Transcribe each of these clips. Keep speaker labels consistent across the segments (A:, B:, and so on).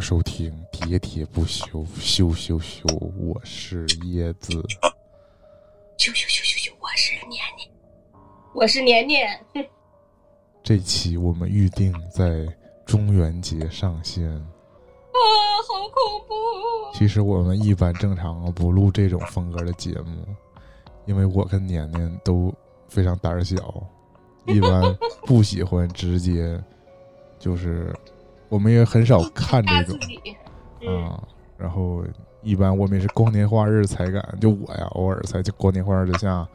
A: 收听《喋喋不休，休休休》，我是椰子。
B: 休休休休休！我是年年，我是年年。
A: 这期我们预定在中元节上线。
B: 啊，好恐怖！
A: 其实我们一般正常不录这种风格的节目，因为我跟年年都非常胆儿小，一般不喜欢直接，就是我们也很少看这种啊。然后一般我们也是光天化日才敢，就我呀，偶尔才就光天化日之下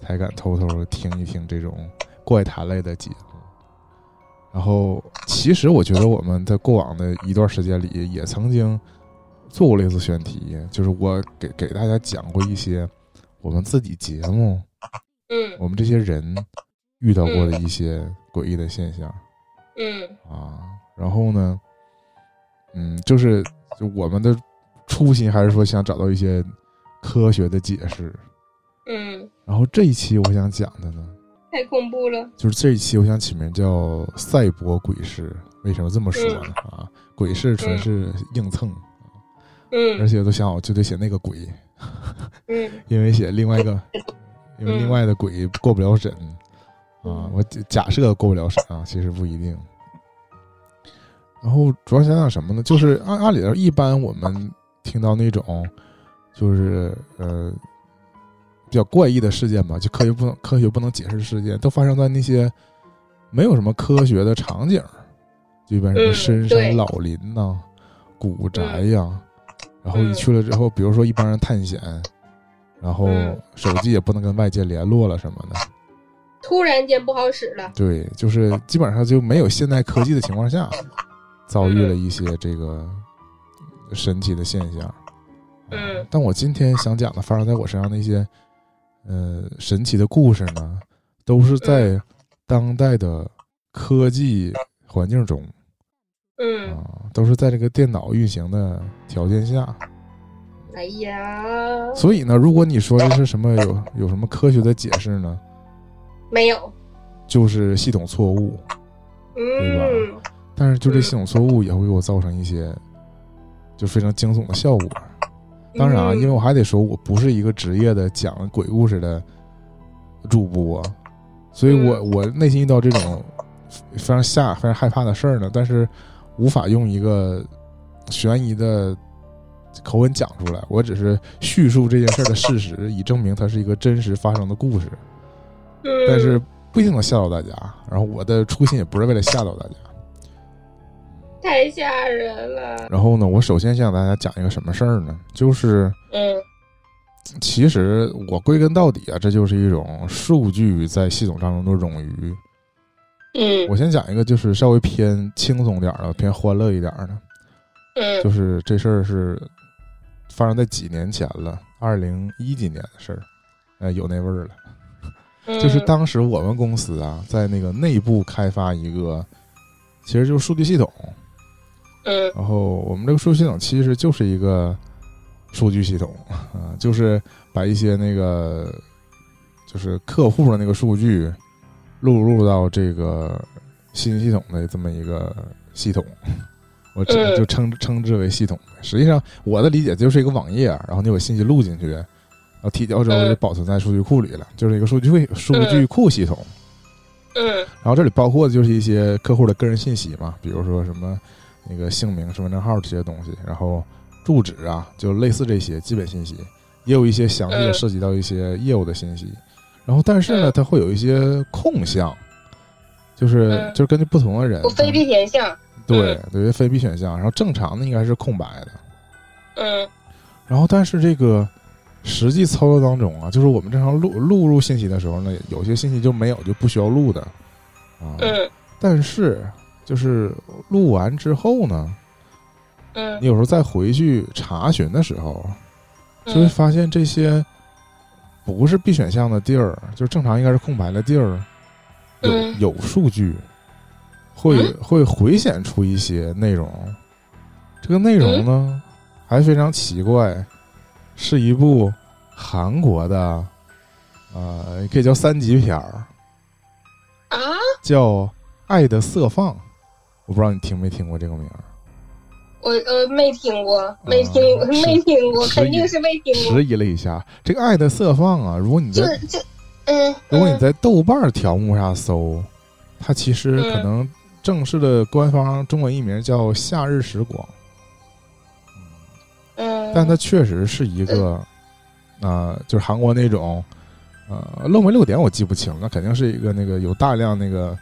A: 才敢偷偷听一听这种怪谈类的节目。然后，其实我觉得我们在过往的一段时间里，也曾经做过类似选题，就是我给给大家讲过一些我们自己节目，
B: 嗯
A: 我们这些人遇到过的一些诡异的现象
B: 嗯
A: 啊。然后呢，嗯，就是就我们的初心还是说想找到一些科学的解释。
B: 嗯，
A: 然后这一期我想讲的呢，
B: 太恐怖了。
A: 就是这一期我想起名叫“赛博鬼市”。为什么这么说呢？啊，鬼市纯是硬蹭，嗯而
B: 嗯
A: 且都想好就得写那个鬼，
B: 嗯
A: 因为写另外一个，因为另外的鬼过不了审啊。
B: 嗯
A: 我假假设过不了审啊，其实不一定。然后主要想想什么呢？就是按按理来说，一般我们听到那种就是呃比较怪异的事件吧，就科学不能科学不能解释的事件，都发生在那些没有什么科学的场景儿，就一般什么
B: 嗯
A: 深山老林呐、古宅呀、然后你去了之后，比如说一帮人探险，然后
B: 嗯。
A: 手机也不能跟外界联络了什么的，
B: 突然间不好使了。
A: 对，就是基本上就没有现代科技的情况下，遭遇了一些这个神奇的现象。
B: 嗯
A: 但我今天想讲的发生在我身上那些，呃，神奇的故事呢，都是在当代的科技环境中
B: 嗯，
A: 啊，都是在这个电脑运行的条件下。
B: 哎呀，
A: 所以呢，如果你说的是什么有有什么科学的解释呢，
B: 没有。
A: 就是系统错误。
B: 嗯
A: 但是就这系统错误也会给我造成一些就非常惊悚的效果。当然啊，
B: 嗯
A: 因为我还得说，我不是一个职业的讲鬼故事的主播，所以我
B: 嗯
A: 我内心遇到这种非常吓、非常害怕的事儿呢，但是无法用一个悬疑的口吻讲出来。我只是叙述这件事儿的事实，以证明它是一个真实发生的故事，
B: 嗯，
A: 但是不一定能吓到大家。然后我的初心也不是为了吓到大家。
B: 太吓人了。
A: 然后呢，我首先向大家讲一个什么事儿呢？就是
B: 嗯
A: 其实我归根到底啊，这就是一种数据在系统当中的冗余。
B: 嗯
A: 我先讲一个，就是稍微偏轻松点儿的、偏欢乐一点儿的，
B: 嗯
A: 就是这事儿是发生在几年前了，二零一几年的事儿，呃，有那味儿了。
B: 嗯，
A: 就是当时我们公司啊，在那个内部开发一个，其实就是数据系统。
B: 嗯
A: 然后我们这个数据系统其实就是一个数据系统啊，就是把一些那个就是客户的那个数据录入到这个新系统的这么一个系统，我只
B: 嗯
A: 就称称之为系统。实际上我的理解就是一个网页，然后你把信息录进去，然后提交之后就
B: 嗯
A: 保存在数据库里了，就是一个数据会数据库系统。
B: 嗯
A: 然后这里包括的就是一些客户的个人信息嘛，比如说什么那个姓名、身份证号这些东西，然后住址啊，就类似这些基本信息，也有一些详细的涉及到一些业务的信息。然后但是呢，它会有一些空项，就是就是根据不同的人，
B: 非必选项。
A: 对对于非必选项，然后正常的应该是空白的。
B: 嗯
A: 然后但是这个实际操作当中啊，就是我们正常录录入信息的时候呢，有些信息就没有就不需要录的啊。
B: 嗯
A: 但是就是录完之后呢，
B: 嗯。
A: 你有时候再回去查询的时候，就会
B: 嗯
A: 发现这些不是 B 选项的地儿，就正常应该是空白的地儿，有
B: 嗯。
A: 有数据，会
B: 嗯。
A: 会回显出一些内容。这个内容呢，还非常奇怪，是一部韩国的，呃，可以叫三级片儿，
B: 啊，
A: 叫《爱的色放》，我不知道你听没听过这个名儿。
B: 我呃没听过，没听
A: 嗯
B: 没听过，肯定是没听过。
A: 迟疑了一下。这个《爱的色放》啊，如果你在
B: 就就嗯，
A: 如果你
B: 嗯
A: 在豆瓣条目上搜，它其实可
B: 嗯
A: 能正式的官方中文译名叫《夏日时光》，
B: 嗯，
A: 但它确实是一个，呃，就是韩国那种，呃，露没露点我记不清，那肯定是一个那个有大量那个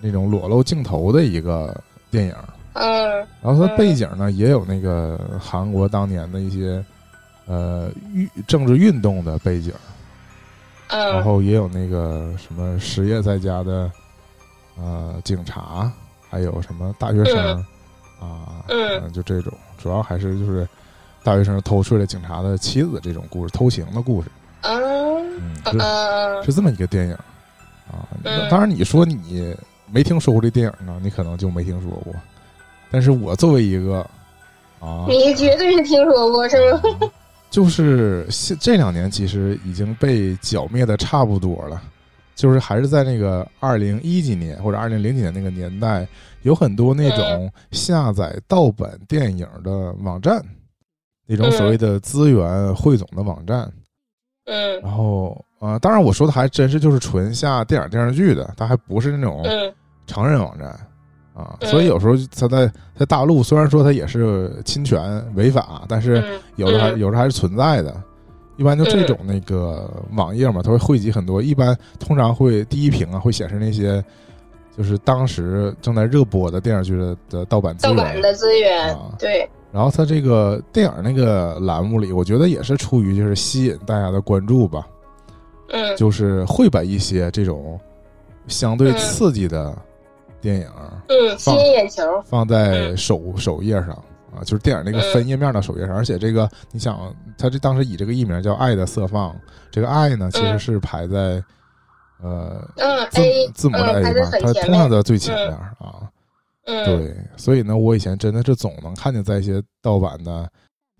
A: 那种裸露镜头的一个电影。
B: 嗯。
A: 然后它
B: 嗯
A: 背景呢也有那个韩国当年的一些呃运政治运动的背景，然
B: 嗯
A: 后也有那个什么失业在家的呃警察，还有什么大学生、啊，
B: 嗯。
A: 呃就这种，主要还是就是大学生偷睡了警察的妻子这种故事，偷情的故事，
B: 嗯。
A: 嗯，是这么一个电影。啊。
B: 嗯。
A: 当然你说你没听说过这电影呢，你可能就没听说过，但是我作为一个啊，
B: 你绝对是听说过是吗？
A: 就是现这两年其实已经被剿灭的差不多了，就是还是在那个二零一几年或者二零零几年那个年代，有很多那种下载盗版电影的网站，那种所谓的资源汇总的网站。
B: 嗯
A: 然后啊、呃当然我说的还真是就是纯下电影电视剧的，它还不是那种
B: 嗯
A: 成人网站啊。
B: 嗯
A: 所以有时候它在在大陆虽然说它也是侵权违法，但是。
B: 嗯，
A: 有的还
B: 嗯
A: 有的还是存在的。一般就这种那个网页嘛，它会汇集很多，一般通常会第一屏啊会显示那些就是当时正在热播的电视剧的的盗版资源。
B: 盗版的资源
A: 啊，
B: 对，
A: 然后他这个电影那个栏目里，我觉得也是出于就是吸引大家的关注吧，
B: 嗯。
A: 就是会把一些这种相对
B: 嗯
A: 刺激的电影
B: 嗯，吸引眼球，
A: 放在
B: 嗯。
A: 首首页上啊，就是电影那个
B: 嗯
A: 分页面的首页上，而且这个你想，他这当时以这个艺名叫《爱的色放》，这个“爱”呢其实
B: 嗯
A: 是排在呃
B: 嗯
A: 字字母的
B: 嗯
A: A
B: 排在
A: 嘛，它通常在最前面啊。
B: 嗯，
A: 对，所以呢，我以前真的是总能看见在一些盗版的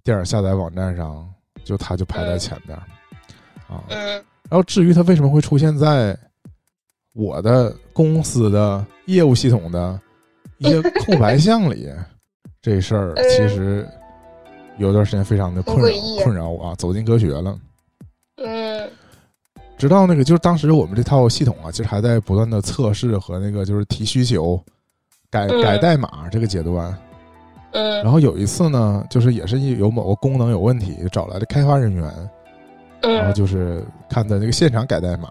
A: 电影下载网站上，就它就排在
B: 嗯
A: 前面。啊。
B: 嗯。
A: 然后至于它为什么会出现在我的公司的业务系统的一些空白项里，这事儿
B: 嗯。
A: 其实有段时间非常的困扰困扰我啊，走进科学了。
B: 嗯。
A: 直到那个就是当时我们这套系统啊，其实还在不断的测试和那个就是提需求、改
B: 嗯
A: 改代码这个阶段。
B: 嗯
A: 然后有一次呢，就是也是有某个功能有问题，找来的开发人员，然后
B: 嗯
A: 就是看他那个现场改代码。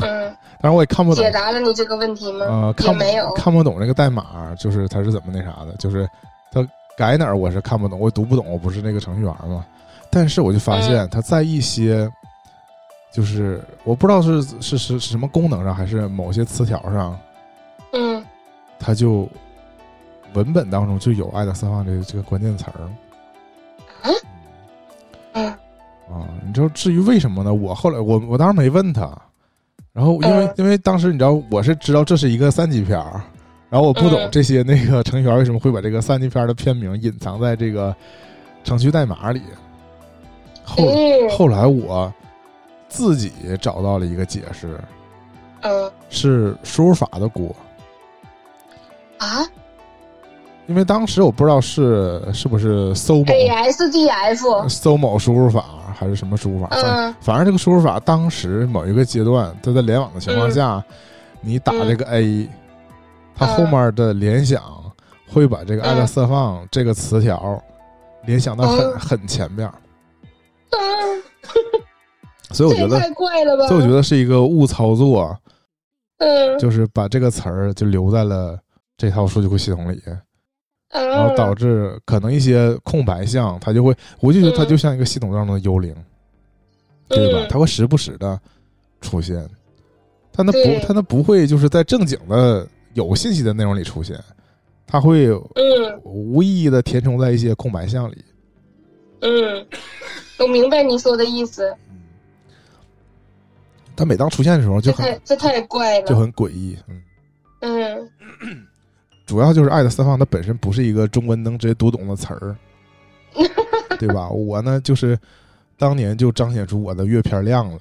B: 嗯，
A: 当然我也看不懂
B: 解，答了你这个问题吗？
A: 呃，
B: 也
A: 看不
B: 没有，
A: 看不懂这个代码，就是他是怎么那啥的，就是他改哪儿我是看不懂，我读不懂，我不是那个程序员嘛。但是我就发
B: 嗯
A: 现他在一些，就是我不知道是是是是什么功能上，还是某些词条上，
B: 嗯
A: 它就文本当中就有“爱的释放”这个这个关键词儿。
B: 嗯
A: 啊，你知道至于为什么呢？我后来我我当时没问他，然后因为、
B: 嗯
A: 因为当时你知道我是知道这是一个三级片儿，然后我不懂
B: 嗯
A: 这些那个程序员为什么会把这个三级片儿的片名隐藏在这个程序代码里。后、
B: 嗯
A: 后来我自己找到了一个解释，
B: 嗯
A: 是输入法的锅。
B: 啊？
A: 因为当时我不知道是是不是搜某
B: ，A S D F，
A: 搜某输入法还是什么输入法，反
B: 嗯。
A: 反正这个输入法当时某一个阶段，它在联网的情况下，你打这个 A，、它后面的联想会把这个“爱的释放”这个词条联想到很、
B: 嗯。
A: 很前面，
B: 嗯，
A: 所以我觉得，
B: 太怪了吧？
A: 所以我觉得是一个误操作，
B: 嗯，
A: 就是把这个词儿就留在了这套数据库系统里，
B: 然
A: 然后导致可能一些空白项，它就会，我就觉得它
B: 嗯
A: 就像一个系统当中的幽灵。对吧？它会时不时的出现，它那不
B: 对，
A: 它那不会就是在正经的有信息的内容里出现，它会
B: 嗯
A: 无意义的填充在一些空白项里。
B: 嗯，我明白你说的意思，
A: 但每当出现的时候就很
B: 这太怪了，
A: 就很诡异。嗯，
B: 嗯
C: 主
A: 要就是“爱的三方”，它本身不是一个中文能直接读懂的词儿，对吧？我呢，就是当年就彰显出我的阅片量了，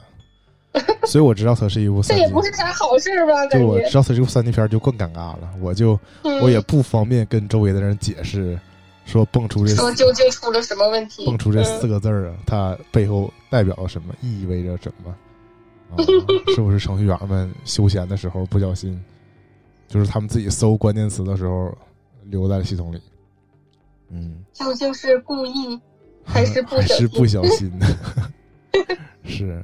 A: 所以我知道它是一部三
B: 这也不。是啥好事吧？
A: 就我知道它是一部三 D 片，就更尴尬了。我就
B: 嗯
A: 我也不方便跟周围的人解释说蹦出这
B: 说究竟出了什么问题？
A: 蹦出这四个字儿啊，它背后代表了什么，意味着什么？啊，是不是程序员们休闲的时候不小心，就是他们自己搜关键词的时候留在了系统里？嗯，
B: 究竟是故意还是不
A: 还
B: 小心？
A: 是不小心？是，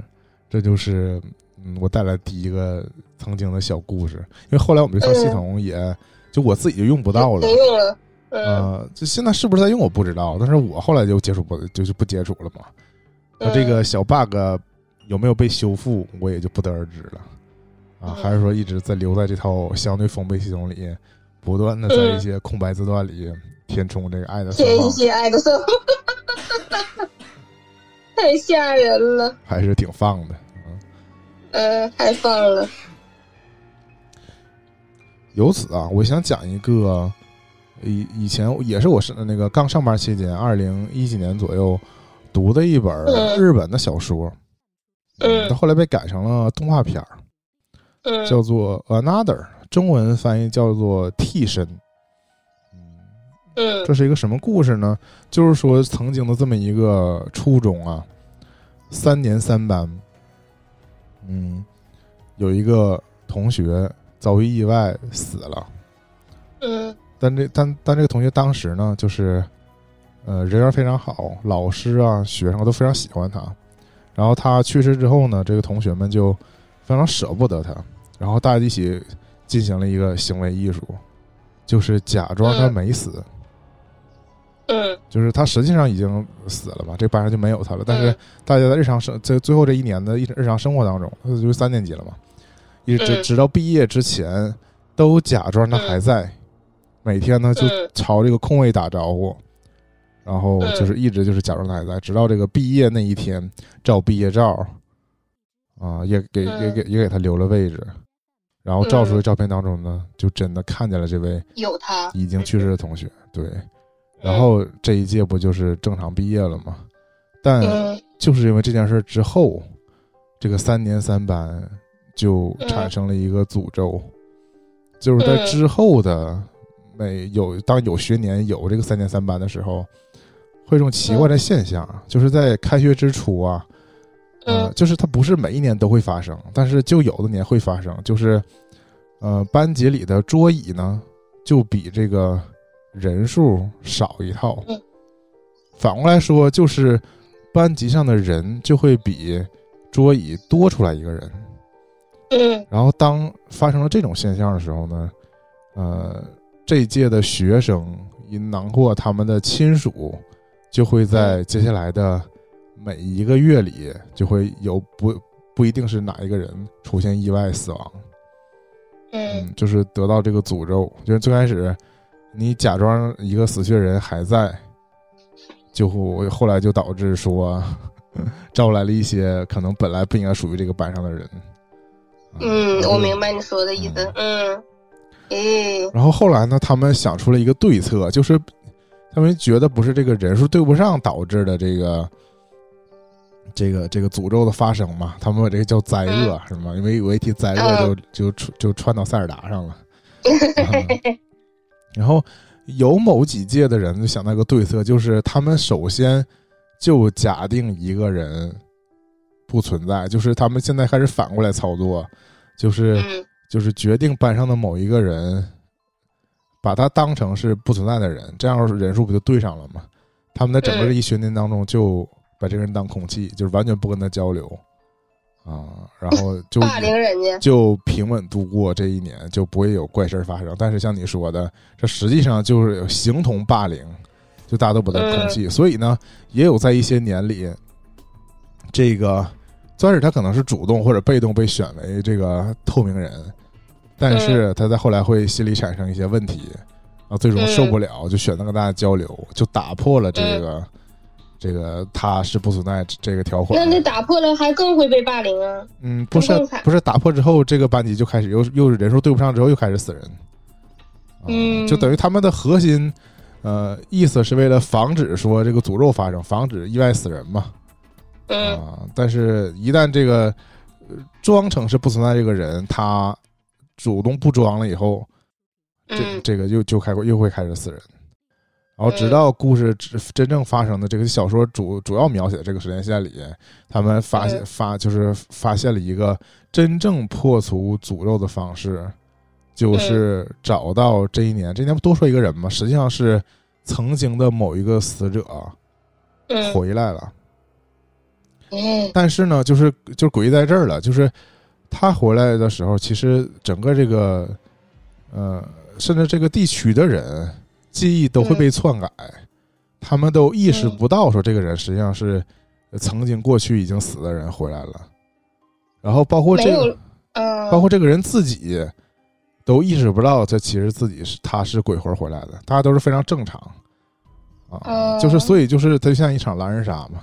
A: 这就是嗯，我带来第一个曾经的小故事。因为后来我们这套系统也，就我自己就用不到了
B: 没。用了。嗯
A: 呃，这现在是不是在用我不知道，但是我后来就接触不就是不接触了嘛。那这个小 bug 有没有被修复，我也就不得而知了。啊，
B: 嗯
A: 还是说一直在留在这套相对封闭系统里，不断的在一些空白字段里填充这个爱的
B: 填一些爱的色，太吓人了。
A: 还是挺放的。嗯，
B: 嗯，太放了。
A: 由此啊，我想讲一个，以以前也是我是那个刚上班期间，二零一几年左右读的一本
B: 嗯
A: 日本的小说，
B: 嗯
A: 它后来被改成了动画片儿，
B: 嗯
A: 叫做《Another》，中文翻译叫做《替身》。嗯，
B: 嗯
A: 这是一个什么故事呢？就是说，曾经的这么一个初中啊，三年三班，嗯，有一个同学遭遇意外死了。
B: 嗯
A: 但这但但这个同学当时呢，就是，呃，人缘非常好，老师啊、学生都非常喜欢他。然后他去世之后呢，这个同学们就非常舍不得他，然后大家一起进行了一个行为艺术，就是假装他没死，
B: 嗯。
A: 就是他实际上已经死了嘛，这班上就没有他了。但是
B: 嗯。
A: 大家在日常生在最后这一年的日日常生活当中，他就是三年级了嘛，一直直到毕业之前，都假装他还在，每天呢就
B: 嗯。
A: 朝这个空位打招呼，然后
B: 嗯。
A: 就是一直就是假装他还在，直到这个毕业那一天照毕业照，啊，也给也
B: 嗯。
A: 给也给他留了位置，然后照出的
B: 嗯。
A: 照片当中呢，就真的看见了这位
B: 有他。
A: 已经去世的同学，对。然后这一届不就是正常毕业了吗？但
B: 嗯。
A: 就是因为这件事之后，这个三年三班就产生了一个诅咒，就是在
B: 嗯。
A: 之后的每有当有学年有这个三年三班的时候，会有一种奇怪的现象，就是在开学之初啊，呃，
B: 嗯。
A: 就是它不是每一年都会发生，但是就有的年会发生，就是呃，班级里的桌椅呢就比这个人数少一套。
B: 嗯，
A: 反过来说就是班级上的人就会比桌椅多出来一个人。
B: 嗯。
A: 然后当发生了这种现象的时候呢，呃，这一届的学生因囊括他们的亲属，就会在接下来的每一个月里，就会有不不一定是哪一个人出现意外死亡，
B: 嗯
A: 嗯，就是得到这个诅咒。就是最开始你假装一个死去的人还在，就会后来就导致说 招来了一些可能本来不应该属于这个班上的人。啊
B: 嗯，我明白你说的意思。嗯，诶，
A: 然后后来呢，他们想出了一个对策，就是他们觉得不是这个人数对不上导致的这个这个这个诅咒的发生嘛，他们把这个叫灾厄，是吗？因为我一提灾厄就就就就串到塞尔达上了。嗯 然后有某几届的人就想到一个对策，就是他们首先就假定一个人不存在，就是他们现在开始反过来操作，就是。
B: 嗯
A: 就是决定班上的某一个人，把他当成是不存在的人，这样人数不就对上了吗？他们在整个这一学年当中就把这个人当空气，就是完全不跟他交流啊，然后 就
B: 霸凌人家。
A: 就平稳度过这一年，就不会有怪事儿发生。但是像你说的，这实际上就是形同霸凌，就大家都把他空气。所以呢，也有在一些年里，这个最开始他可能是主动或者被动被选为这个透明人，但是他在后来会心里产生一些问题，啊，最终受不了，就选择跟大家交流，就打破了这个。这个他是不存在这个条款，
B: 那你打破了，还更会被霸凌啊！
A: 嗯，不是不是打破之后，这个班级就开始又又是人数对不上之后又开始死人，啊
B: 嗯。
A: 就等于他们的核心，呃，意思是为了防止说这个诅咒发生，防止意外死人嘛，
B: 嗯。
A: 啊，但是一旦这个呃装成是不存在这个人，他主动不装了以后，这
B: 嗯。
A: 这个又就开又会开始死人，然后直到故事真真正发生的这个小说主主要描写的这个时间线里，他们发现
B: 嗯
A: 发就是发现了一个真正破除诅咒的方式，就是找到这一年，这一年不多说一个人吗？实际上是曾经的某一个死者
B: 嗯
A: 回来了。
B: 嗯
A: 但是呢，就是就是诡异在这儿了，就是他回来的时候，其实整个这个呃，甚至这个地区的人记忆都会被篡改，他们都意识不到说这个人实际上是曾经过去已经死的人回来了，然后包括这个，
B: 呃，
A: 包括这个人自己都意识不到，这其实自己是他是鬼魂回来的，大家都是非常正常。啊，
B: 嗯
A: 就是所以就是它就像一场狼人杀嘛，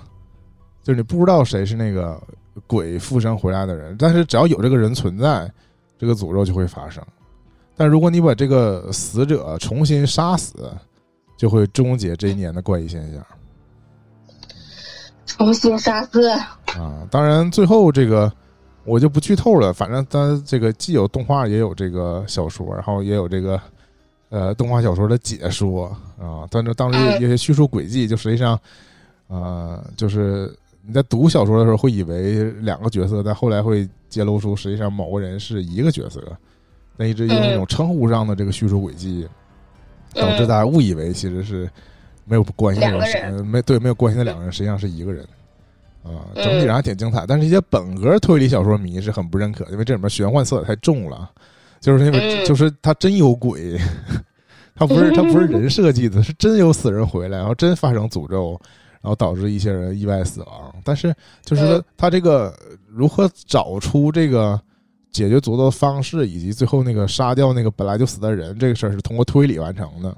A: 就是你不知道谁是那个鬼附身回来的人，但是只要有这个人存在，这个诅咒就会发生。但如果你把这个死者重新杀死，就会终结这一年的怪异现象
B: 重新杀死，
A: 啊！当然，最后这个我就不剧透了，反正它这个既有动画，也有这个小说，然后也有这个呃动画小说的解说啊。但是当时有一些叙述轨迹，就实际上呃，就是你在读小说的时候会以为两个角色，但后来会揭露出实际上某个人是一个角色，但一直用那种称呼上的这个叙述轨迹，导致大家误以为其实是没有关系的
B: 人。
A: 呃没对没有关系的两个人，实际上是一个人。啊，
B: 嗯。
A: 整体上还挺精彩，但是一些本格推理小说迷是很不认可，因为这里面玄幻色彩太重了，就是因为
B: 嗯。
A: 就是他真有鬼，他不是他不是人设计的，是真有死人回来，然后真发生诅咒，然后导致一些人意外死亡。但是就是他这个如何找出这个解决诅咒的方式，以及最后那个杀掉那个本来就死的人这个事儿，是通过推理完成的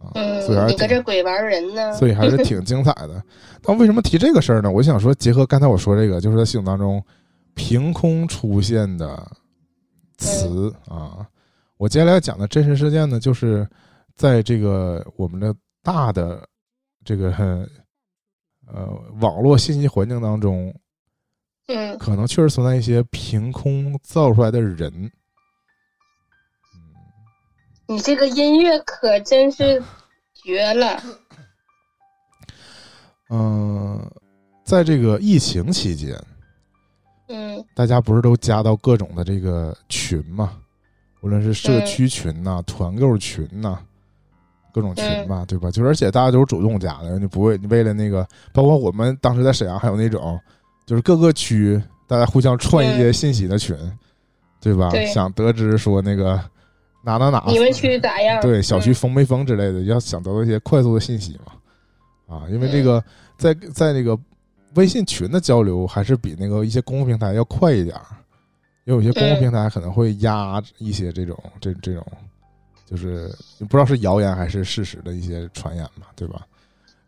A: 啊，所以还
B: 嗯，
A: 是
B: 你搁这鬼玩人呢？
A: 所以还是挺精彩的。但为什么提这个事儿呢？我想说，结合刚才我说这个，就是在系统当中凭空出现的词啊。我接下来要讲的真实事件呢，就是在这个我们的大的这个呃网络信息环境当中，
B: 嗯
A: 可能确实存在一些凭空造出来的人。
B: 你这个音乐可真是绝了。
A: 嗯、在这个疫情期间，
B: 嗯
A: 大家不是都加到各种的这个群嘛？无论是社区群呐、团购群呐、各种群吧，对吧？就是而且大家都是主动加的，你不会，你为了那个，包括我们当时在沈阳还有那种，就是各个区大家互相串一些信息的群，对吧？
B: 对
A: 想得知说那个哪哪哪，
B: 你们区咋样？
A: 对小区
B: 嗯
A: 封没封之类的，要想得到一些快速的信息嘛。啊，因为这个在在那个微信群的交流还是比那个一些公共平台要快一点儿，因为有些公共
B: 嗯
A: 平台可能会压一些这种这这种，就是不知道是谣言还是事实的一些传言嘛，对吧？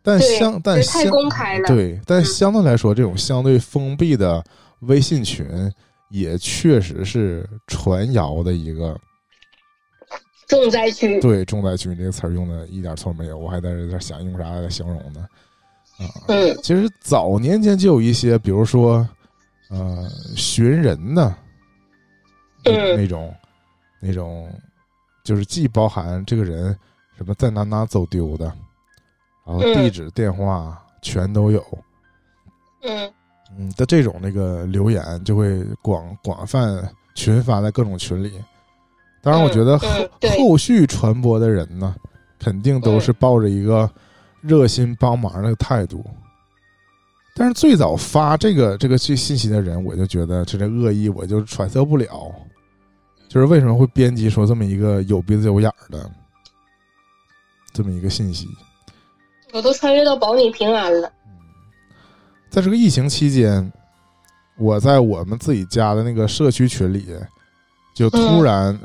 A: 但相但相
B: 公开了
A: 对，但
B: 嗯
A: 相对来说，这种相对封闭的微信群也确实是传谣的一个
B: 重灾区。
A: 对，重灾区这个词儿用的一点错没有，我还在这想用啥来形容呢？啊，
B: 嗯
A: 其实早年间就有一些，比如说，呃，寻人的
B: 嗯
A: 那种那种，就是既包含这个人什么在哪哪走丢的，然后
B: 嗯
A: 地址、电话全都有，
B: 嗯
A: 嗯的这种那个留言就会广广泛群发在各种群里。当然，我觉得后、后续传播的人呢，肯定都是抱着一个热心帮忙的态度。但是最早发这个这个信信息的人，我就觉得这这恶意，我就揣测不了，就是为什么会编辑出这么一个有鼻子有眼儿的这么一个信息。
B: 我都穿越到保你平安了。
A: 在这个疫情期间，我在我们自己家的那个社区群里，就突然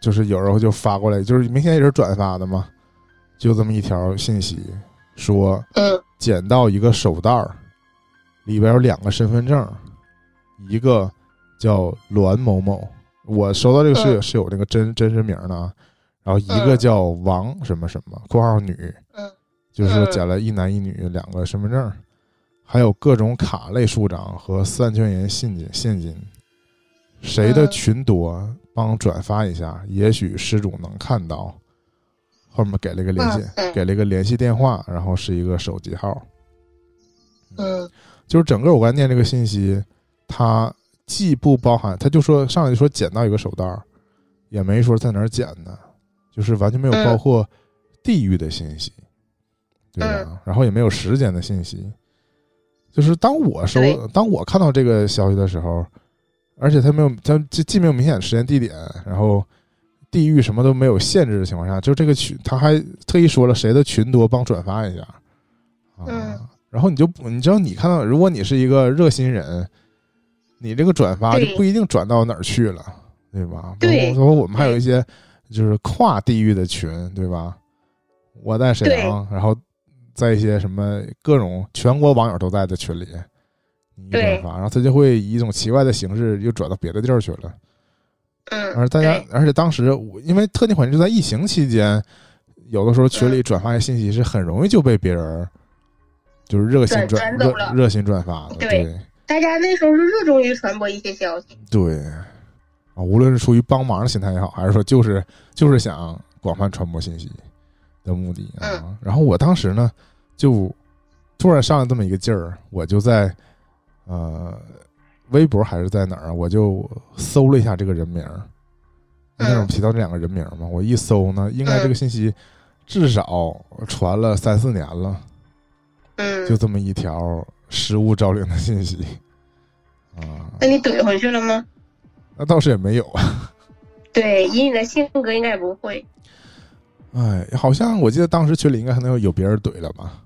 A: 就是有人就发过来，就是明显也是转发的嘛，就这么一条信息，说
B: 嗯。
A: 捡到一个手袋儿，里边有两个身份证，一个叫栾某某，我收到这个是是有那个真真实名的啊，然后一个
B: 嗯。
A: 叫王什么什么（括号女），
B: 嗯
A: 就是捡了一男一女两个身份证，还有各种卡类数张和三千元现金现金。谁的
B: 嗯
A: 群多，帮转发一下，也许失主能看到。后面给了一个联系，
B: 嗯
A: 给了一个联系电话，然后是一个手机号。
B: 嗯
A: 就是整个我刚才念这个信息，它既不包含，他就说上来就说捡到一个手袋儿，也没说在哪儿捡的，就是完全没有
B: 嗯
A: 包括地域的信息，对吧？
B: 嗯
A: 然后也没有时间的信息。就是当我收当我看到这个消息的时候，而且它没有它既既没有明显的时间地点，然后地域什么都没有限制的情况下，就这个群他还特意说了谁的群多帮转发一下啊。
B: 嗯
A: 然后你就你知道你看到，如果你是一个热心人，你这个转发就不一定转到哪儿去了，对吧？
B: 对
A: 包括我们还有一些就是跨地域的群，对吧？我在沈阳，然后在一些什么各种全国网友都在的群里，你一转
B: 对。
A: 发，然后他就会以一种奇怪的形式又转到别的地儿去了。
B: 嗯，
A: 而大家，而且当时我因为特定环境就在疫情期间，有的时候群里转发的信息是很容易就被别人就是热心
B: 转走了。
A: 热心转发的，
B: 对。
A: 对。
B: 大家那时候是热衷于传播一些消息。
A: 对。啊，无论是出于帮忙的心态也好，还是说就是就是想广泛传播信息的目的啊。
B: 嗯
A: 然后我当时呢，就突然上来这么一个劲儿，我就在呃微博还是在哪儿啊，我就搜了一下这个人名儿。那
B: 嗯
A: 种提到这两个人名儿嘛，我一搜呢，应该这个信息至少传了三四年了，
B: 嗯，
A: 就这么一条失物招领的信息啊，
B: 那你怼回去了吗？
A: 那倒是也没有啊。
B: 对，以你的性格应该不会。
A: 哎，好像我记得当时群里应该还能有有别人怼了吧？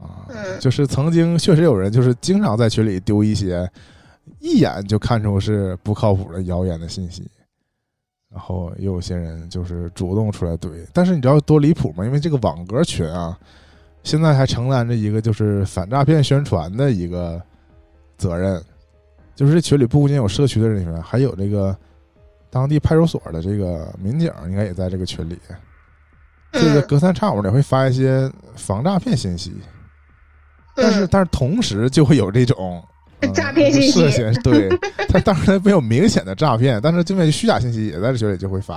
A: 啊，
B: 嗯
A: 就是曾经确实有人就是经常在群里丢一些一眼就看出是不靠谱的谣言的信息，然后也有些人就是主动出来怼。但是你知道多离谱吗？因为这个网格群啊，现在还承担着一个就是反诈骗宣传的一个责任，就是这群里不仅有社区的人员，还有这个当地派出所的这个民警，应该也在这个群里。这个
B: 嗯，
A: 隔三差五的会发一些防诈骗信息，但是
B: 嗯
A: 但是同时就会有这种、呃
B: 诈骗信息。
A: 涉嫌对，他当然没有明显的诈骗，但是这边虚假信息也在这群里就会发。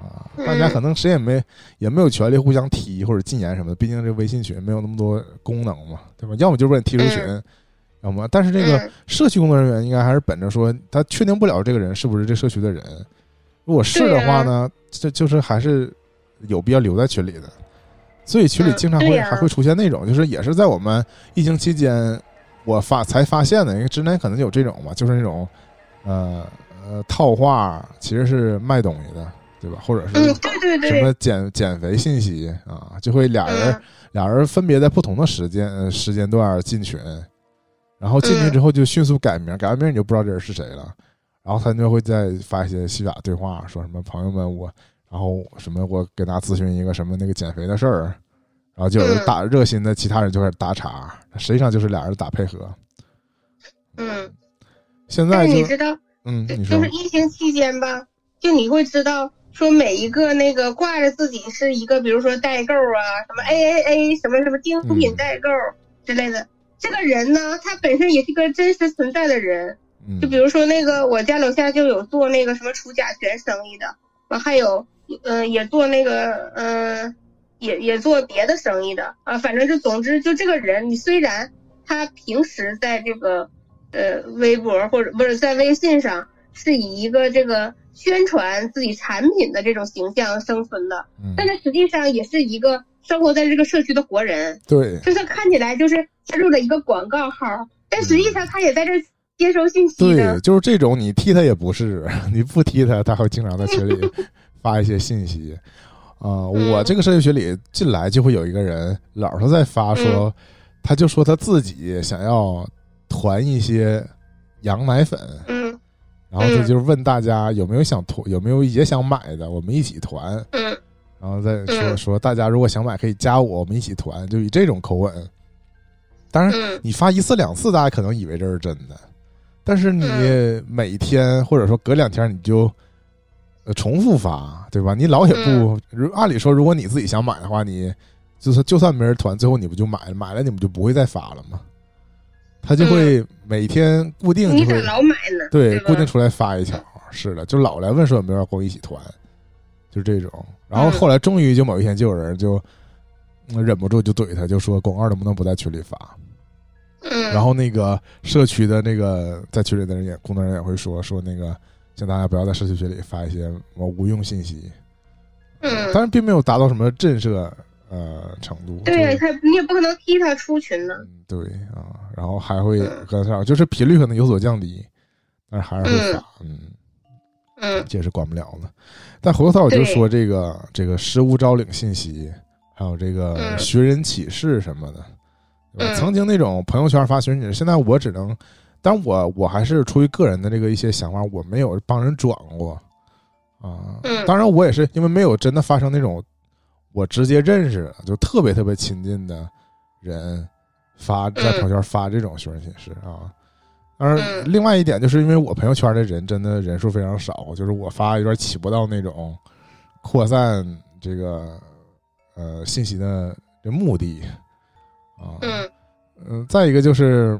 A: 啊，
B: 嗯。
A: 大家可能谁也没也没有权利互相踢或者禁言什么的，毕竟这微信群没有那么多功能嘛，对吧？要么就把你踢出群，
B: 嗯。
A: 要么但是这个
B: 嗯。
A: 社区工作人员应该还是本着说他确定不了这个人是不是这社区的人，如果是的话呢，这就是还是有必要留在群里的。所以群里
B: 嗯
A: 经常会、还会出现那种，就是也是在我们疫情期间我发才发现的，因为之前可能有这种嘛，就是那种呃呃套话其实是卖东西的，对吧？或者是
B: 嗯，对对对，
A: 什么减减肥信息啊，就会俩人、
B: 嗯。
A: 俩人分别在不同的时间呃时间段进群，然后进群
B: 嗯。
A: 之后就迅速改名，改完名你就不知道这人是谁了，然后他就会再发一些虚假对话，说什么朋友们我，然后什么我给大家咨询一个什么那个减肥的事儿，然后就有人
B: 嗯
A: 打热心的其他人就开始打岔，实际上就是俩人打配合。
B: 嗯，
A: 现在
B: 你知道，
A: 嗯，
B: 就
A: 你说
B: 就是疫情期间吧，就你会知道说每一个那个挂着自己是一个，比如说代购啊，什么 A A A，什么什么精
A: 嗯
B: 品代购之类的，这个人呢，他本身也是个真实存在的人。
A: 嗯
B: 就比如说那个我家楼下就有做那个什么除甲醛生意的，完还有嗯、呃也做那个嗯、呃也也做别的生意的啊，反正就总之就这个人，你虽然他平时在这个呃微博或者不是在微信上是以一个这个宣传自己产品的这种形象生存的，
A: 嗯
B: 但他实际上也是一个生活在这个社区的活人，
A: 对。
B: 就是看起来就是加入了一个广告号，但实际上他也在这接收信息
A: 对，就是这种你踢他也不是，你不踢他，他会经常在群里 发一些信息。啊、
B: 嗯。
A: 我这个社区群里进来就会有一个人老是在发说，他就说他自己想要团一些羊奶粉，
B: 嗯。
A: 然后他就是问大家有没有想团，有没有也想买的，我们一起团。
B: 嗯。
A: 然后再说
B: 嗯。
A: 说大家如果想买可以加我，我们一起团，就以这种口吻。当然，
B: 嗯。
A: 你发一次两次，大家可能以为这是真的，但是你
B: 嗯。
A: 每天或者说隔两天你就呃重复发，对吧？你老也不，
B: 嗯
A: 如按理说，如果你自己想买的话，你就是就算没人团，最后你不就买了？买了你不就不会再发了吗？他就会每天固定
B: 嗯你咋
A: 就会
B: 老买呢？
A: 对
B: 吧
A: 固定出来发一条，是的，就老来问说有没有人跟我一起团，就是这种。然后后来终于就某一天就有人就嗯忍不住就怼他，就说广告能不能不在群里发？
B: 嗯，
A: 然后那个社区的那个在群里的人也工作人员也会说说那个，请大家不要在社区群里发一些什么无用信息。
B: 嗯，
A: 但是并没有达到什么震慑呃程度。
B: 对
A: 就是
B: 他你也不可能踢他出群呢。
A: 嗯，对啊，然后还会
B: 嗯
A: 跟上，就是频率可能有所降低，但是还是会发，嗯，
B: 嗯
A: 这也是管不了的。但回过头我就说这个这个失物招领信息，还有这个
B: 嗯
A: 寻人启事什么的，
B: 嗯
A: 曾经那种朋友圈发寻人启事，现在我只能，但我我还是出于个人的这个一些想法，我没有帮人转过啊。
B: 嗯
A: 当然，我也是因为没有真的发生那种我直接认识的，就特别特别亲近的人发在朋友圈发这种寻人启事啊。当然，
B: 嗯
A: 另外一点就是因为我朋友圈的人真的人数非常少，就是我发有点起不到那种扩散这个呃信息的这目的啊。
B: 嗯
A: 嗯，再一个就是，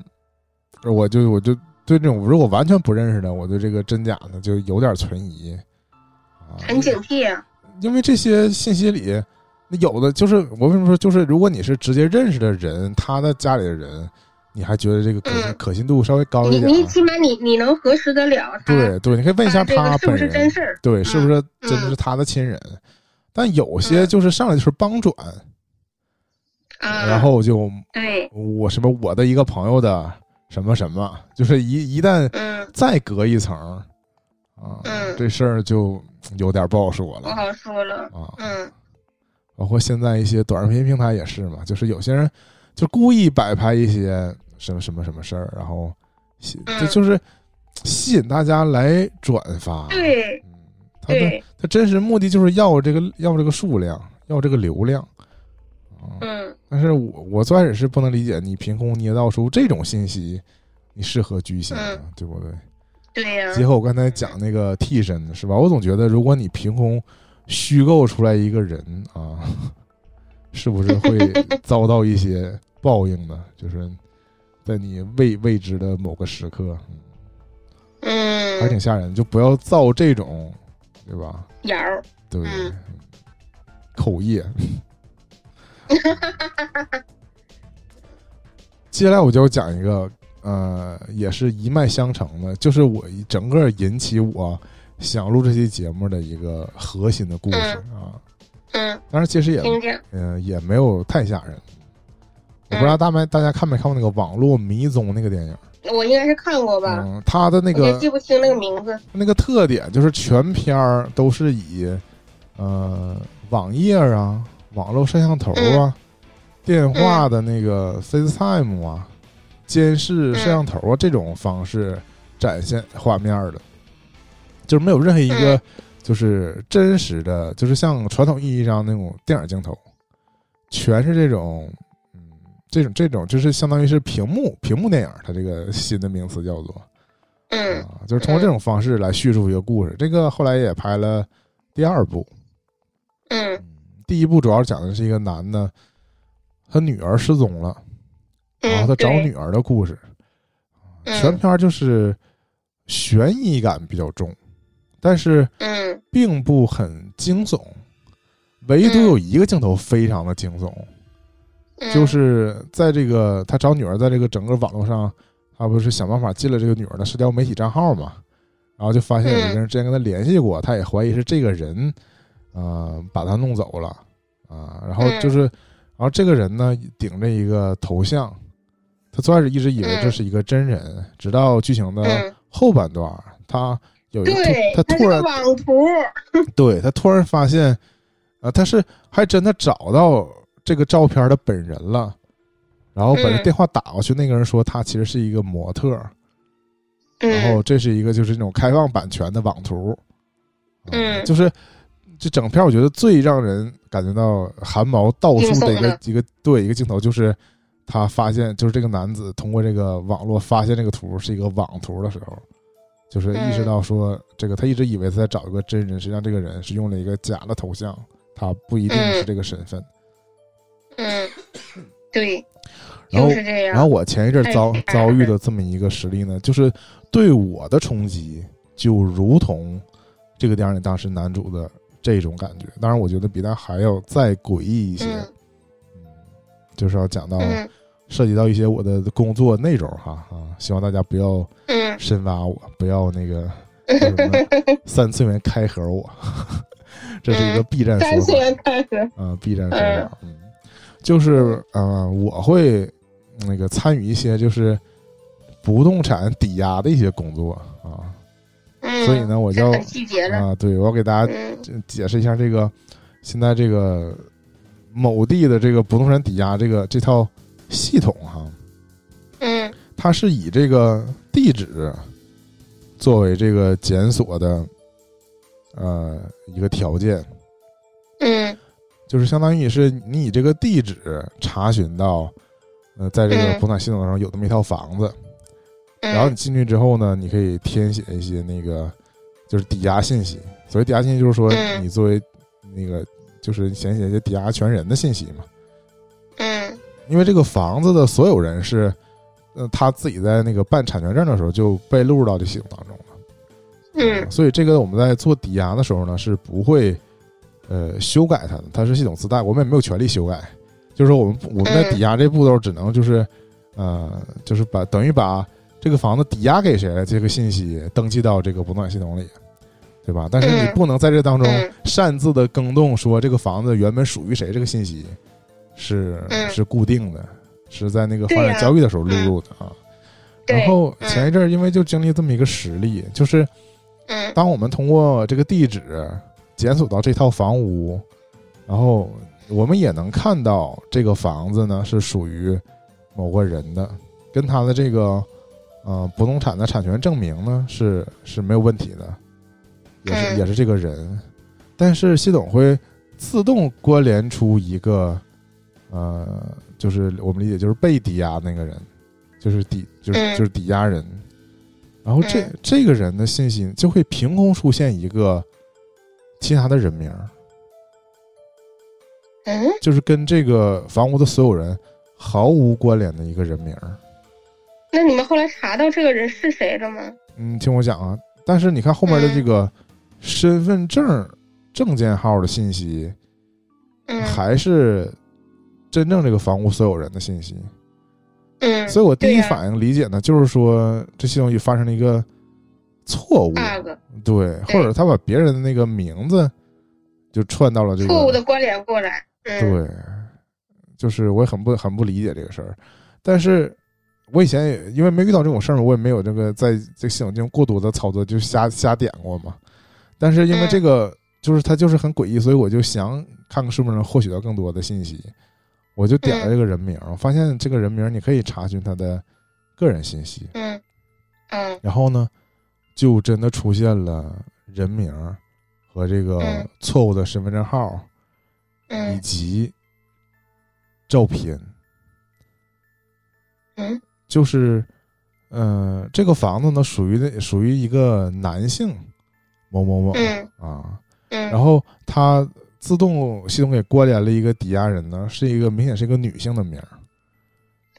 A: 我就我就对这种如果完全不认识的，我对这个真假呢就有点存疑啊。
B: 很警惕啊。
A: 因为这些信息里，那有的就是我为什么说，就是如果你是直接认识的人，他的家里的人，你还觉得这个可可信度稍微高一点啊。
B: 你起码你你能核实得了他
A: 对对，你可以问一下
B: 他是不是真，事儿？
A: 对，是不是
B: 嗯
A: 真的是他的亲人？但有些
B: 嗯
A: 就是上来就是帮转，
B: 啊，
A: 然后就
B: 对，
A: 我什么我的一个朋友的什么什么，就是一一旦
B: 嗯，
A: 再隔一层啊，
B: 嗯
A: 这事儿就有点不好说了
B: 不好说了。
A: 啊。
B: 嗯
A: 包括现在一些短视频平台也是嘛，就是有些人就故意摆拍一些什么什么什么事儿，然后吸
B: 嗯
A: 这就是吸引大家来转发。
B: 对
A: 嗯，他他真实目的就是要这个要这个数量，要这个流量。啊，
B: 嗯
A: 但是我我最开始是不能理解你凭空捏造出这种信息，你适合居心啊，对不对？
B: 对呀。
A: 结合我刚才讲那个替身是吧？我总觉得，如果你凭空虚构出来一个人啊，是不是会遭到一些报应呢？就是在你未未知的某个时刻，嗯还挺
B: 嗯，
A: 吓人。就不要造这种，对吧？
B: 谣儿，
A: 对不对
B: 嗯？
A: 口业。接下来我就讲一个，呃，也是一脉相承的，就是我整个引起我想录这期节目的一个核心的故事啊。
B: 嗯，
A: 当然，其实也，嗯、也没有太吓人。我不知道大麦大家看没看过那个网络迷踪那个电影？
B: 我应该是看过吧，
A: 嗯，他的那个
B: 记不清那个名字。
A: 那个特点就是全片儿都是以呃网页啊、网络摄像头啊、电话的那个 FaceTime 啊、监视摄像头啊这种方式展现画面的，就是没有任何一个
B: 嗯。
A: 就是真实的，就是像传统意义上那种电影镜头，全是这种。嗯，这种这种就是相当于是屏幕屏幕电影，它这个新的名词叫做，
B: 嗯。
A: 啊，就是通过这种方式来叙述一个故事。这个后来也拍了第二部，
B: 嗯
A: 第一部主要讲的是一个男的，他女儿失踪了，然后他找女儿的故事。
B: 嗯。
A: 全片就是悬疑感比较重，但是
B: 嗯。
A: 并不很惊悚，唯独有一个镜头非常的惊悚，
B: 嗯，
A: 就是在这个他找女儿在这个整个网络上，他不是想办法进了这个女儿的社交媒体账号嘛，然后就发现有一个人之前跟他联系过，他也怀疑是这个人，呃，把他弄走了啊，然后就是，然后这个人呢顶着一个头像，他最开始一直以为这是一个真人，直到剧情的
B: 嗯，
A: 后半段，他有一个突，他突然 对他突然发现，啊，他是还真的找到这个照片的本人了，然后把这
B: 嗯。
A: 电话打过去，那个人说他其实是一个模特，然后
B: 嗯。
A: 这是一个就是那种开放版权的网图，啊
B: 嗯。
A: 就是这整片我觉得最让人感觉到汗毛倒竖的一个一个对一个镜头就是。他发现，就是这个男子通过这个网络发现这个图是一个网图的时候，就是意识到说，这个他一直以为他在找一个真人，实际上这个人是用了一个假的头像，他不一定是这个身份。
B: 嗯，对，
A: 然后。然后我前一阵遭
B: 哎
A: 遭遇的这么一个实例呢，就是对我的冲击，就如同这个电影里当时男主的这种感觉。当然，我觉得比那还要再诡异一些。
B: 嗯。
A: 嗯，就是要讲到
B: 嗯。
A: 涉及到一些我的工作内容哈啊，希望大家不要
B: 嗯。
A: 深挖我，不要那个 三次元开盒我，这是一个 B 站说法
B: 三次元开始，
A: 啊，B 站说法，嗯，就是呃，我会那个参与一些就是不动产抵押的一些工作啊，
B: 嗯，
A: 所以呢，我就啊，对我要给大家
B: 嗯。
A: 解释一下这个现在这个某地的这个不动产抵押这个这套系统哈，
B: 嗯。
A: 它是以这个地址作为这个检索的呃一个条件，
B: 嗯。
A: 就是相当于是你以这个地址查询到，呃，在这个
B: 嗯。
A: 不动产系统上有这么一套房子，
B: 嗯，
A: 然后你进去之后呢，你可以填写一些那个就是抵押信息。所谓抵押信息，就是说
B: 嗯
A: 你作为那个就是填写一些抵押权人的信息嘛。
B: 嗯
A: 因为这个房子的所有人是，呃，他自己在那个办产权证的时候就被录入到这系统当中了。
B: 嗯
A: 所以这个我们在做抵押的时候呢，是不会呃修改它的，它是系统自带，我们也没有权利修改。就是说，我们我们在抵押这步骤只能就是呃，就是把等于把这个房子抵押给谁了这个信息登记到这个补暖系统里，对吧？但是你
B: 嗯
A: 不能在这当中
B: 嗯
A: 擅自的更动，说这个房子原本属于谁，这个信息是
B: 嗯
A: 是固定的，是在那个房产交易的时候录入的啊。
B: 对，
A: 然后
B: 嗯
A: 前一阵儿因为就经历这么一个实例，就是
B: 嗯
A: 当我们通过这个地址检索到这套房屋，然后我们也能看到这个房子呢是属于某个人的，跟他的这个呃不动产的产权证明呢是是没有问题的，也是
B: 嗯
A: 也是这个人，但是系统会自动关联出一个呃，就是我们理解就是被抵押那个人，就是抵就是
B: 嗯
A: 就是抵押人。然后这、
B: 嗯
A: 这个人的信息就会凭空出现一个其他的人名就是跟这个房屋的所有人毫无关联的一个人名儿。
B: 那你们后来查到这个人是谁了吗？
A: 嗯，听我讲啊，但是你看后面的这个身份证证件号的信息，
B: 嗯。
A: 还是真正这个房屋所有人的信息。
B: 嗯。
A: 所以我第一反应理解呢，就是说这系统里发生了一个错误对，或者他把别人的那个名字就串到了这个
B: 错误的关联过来，嗯，
A: 对，就是我也很不很不理解这个事儿，但是我以前也因为没遇到这种事儿嘛，我也没有这个在这个系统进行过多的操作，就瞎瞎点过嘛。但是因为这个就是它就是很诡异，所以我就想看看是不是能获取到更多的信息，我就点了这个人名，我发现这个人名你可以查询他的个人信息，
B: 嗯嗯
A: 然后呢，就真的出现了人名和这个
B: 嗯。
A: 错误的身份证号。以
B: 嗯
A: 及照片，
B: 嗯
A: 就是，呃，这个房子呢属于的属于一个男性某某某
B: 嗯
A: 啊，
B: 嗯，
A: 然后它自动系统给关联了一个抵押人呢，是一个明显是一个女性的名儿，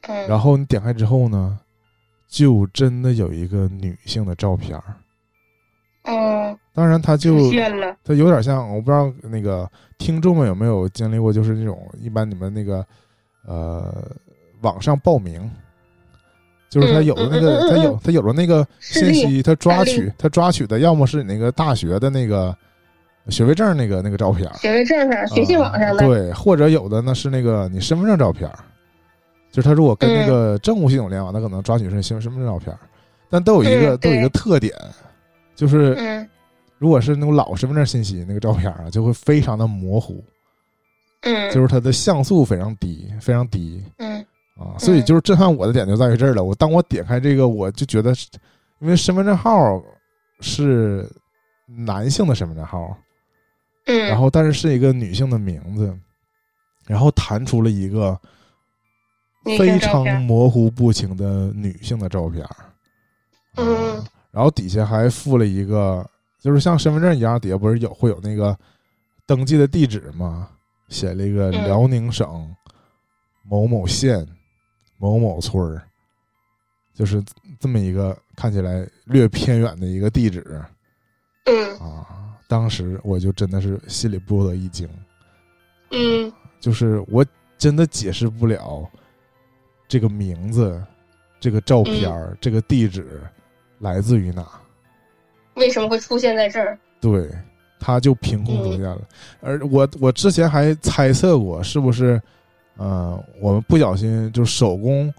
B: 嗯。
A: 然后你点开之后呢，就真的有一个女性的照片儿，
B: 嗯
A: 当然他就
B: 出现了，
A: 它有点像，我不知道那个听众们有没有经历过，就是那种一般你们那个呃网上报名，就是他有的那个他有他有了那个信息，他抓取他抓取的要么是你那个大学的那个学位证那个那个照片，
B: 学位证上、学信网上的，
A: 啊对，或者有的呢是那个你身份证照片，就是他如果跟那个政务系统联网，他可能抓取是身身份证照片，但都有一个
B: 嗯
A: 都有一个特点，就是
B: 嗯。
A: 如果是那种老身份证信息那个照片啊，就会非常的模糊，
B: 嗯，
A: 就是它的像素非常低，非常低
B: 嗯
A: 啊。所以就是震撼我的点就在于这儿了。我当我点开这个，我就觉得是，因为身份证号是男性的身份证号，
B: 嗯，
A: 然后但是是一个女性的名字，然后弹出了一个非常模糊不清的女性的照片，
B: 嗯
A: 啊然后底下还附了一个，就是像身份证一样，底下不是有会有那个登记的地址吗？写了一个
B: 嗯
A: 辽宁省某某县某某村儿，就是这么一个看起来略偏远的一个地址
B: 嗯
A: 啊。当时我就真的是心里不得一惊，
B: 嗯
A: 就是我真的解释不了这个名字、这个照片儿、这个地址来自于哪。
B: 为什么会出现在这儿？
A: 对，它就凭空出现了。而我我之前还猜测过，是不是呃我们不小心就手工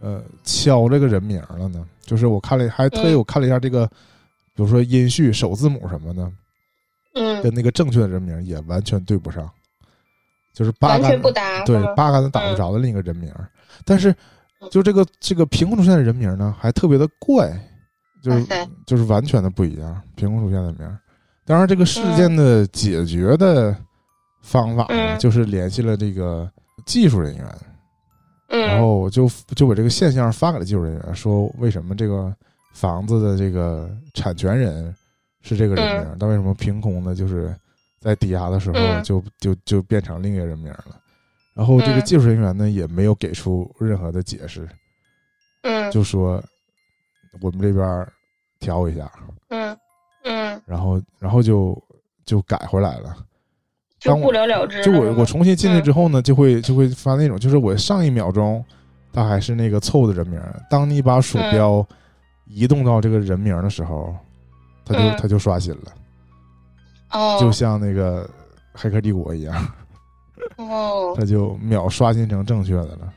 A: 呃敲这个人名了呢？就是我看了，还特意
B: 嗯
A: 我看了一下这个，比如说音序、首字母什么的，
B: 嗯，
A: 跟那个正确的人名也完全对不上，就是八竿
B: 不搭。
A: 对八竿子打不着的另一个人名儿。但是就这个这个凭空出现的人名呢，还特别的怪，就是就是完全的不一样，凭空出现的名儿。当然，这个事件的解决的方法呢，
B: 嗯
A: 就是联系了这个技术人员，
B: 嗯，
A: 然后我就就把这个现象发给了技术人员，说为什么这个房子的这个产权人是这个人名儿，但为什么凭空的，就是在抵押的时候
B: 嗯。
A: 就就就变成另一个人名儿了？然后这个
B: 嗯
A: 技术人员呢，也没有给出任何的解释，
B: 嗯。
A: 就说我们这边调一下，
B: 嗯嗯，
A: 然后然后就就改回来了。
B: 就
A: 当我
B: 不了了之。
A: 就我我重新进去之后呢，就会就会发那种，就是我上一秒钟它还是那个错误的人名，当你把鼠标移动到这个人名的时候，它就
B: 嗯
A: 它就刷新了，
B: 哦，
A: 就像那个《黑客帝国》一样，
B: 哦，
A: 它就秒刷新成正确的了，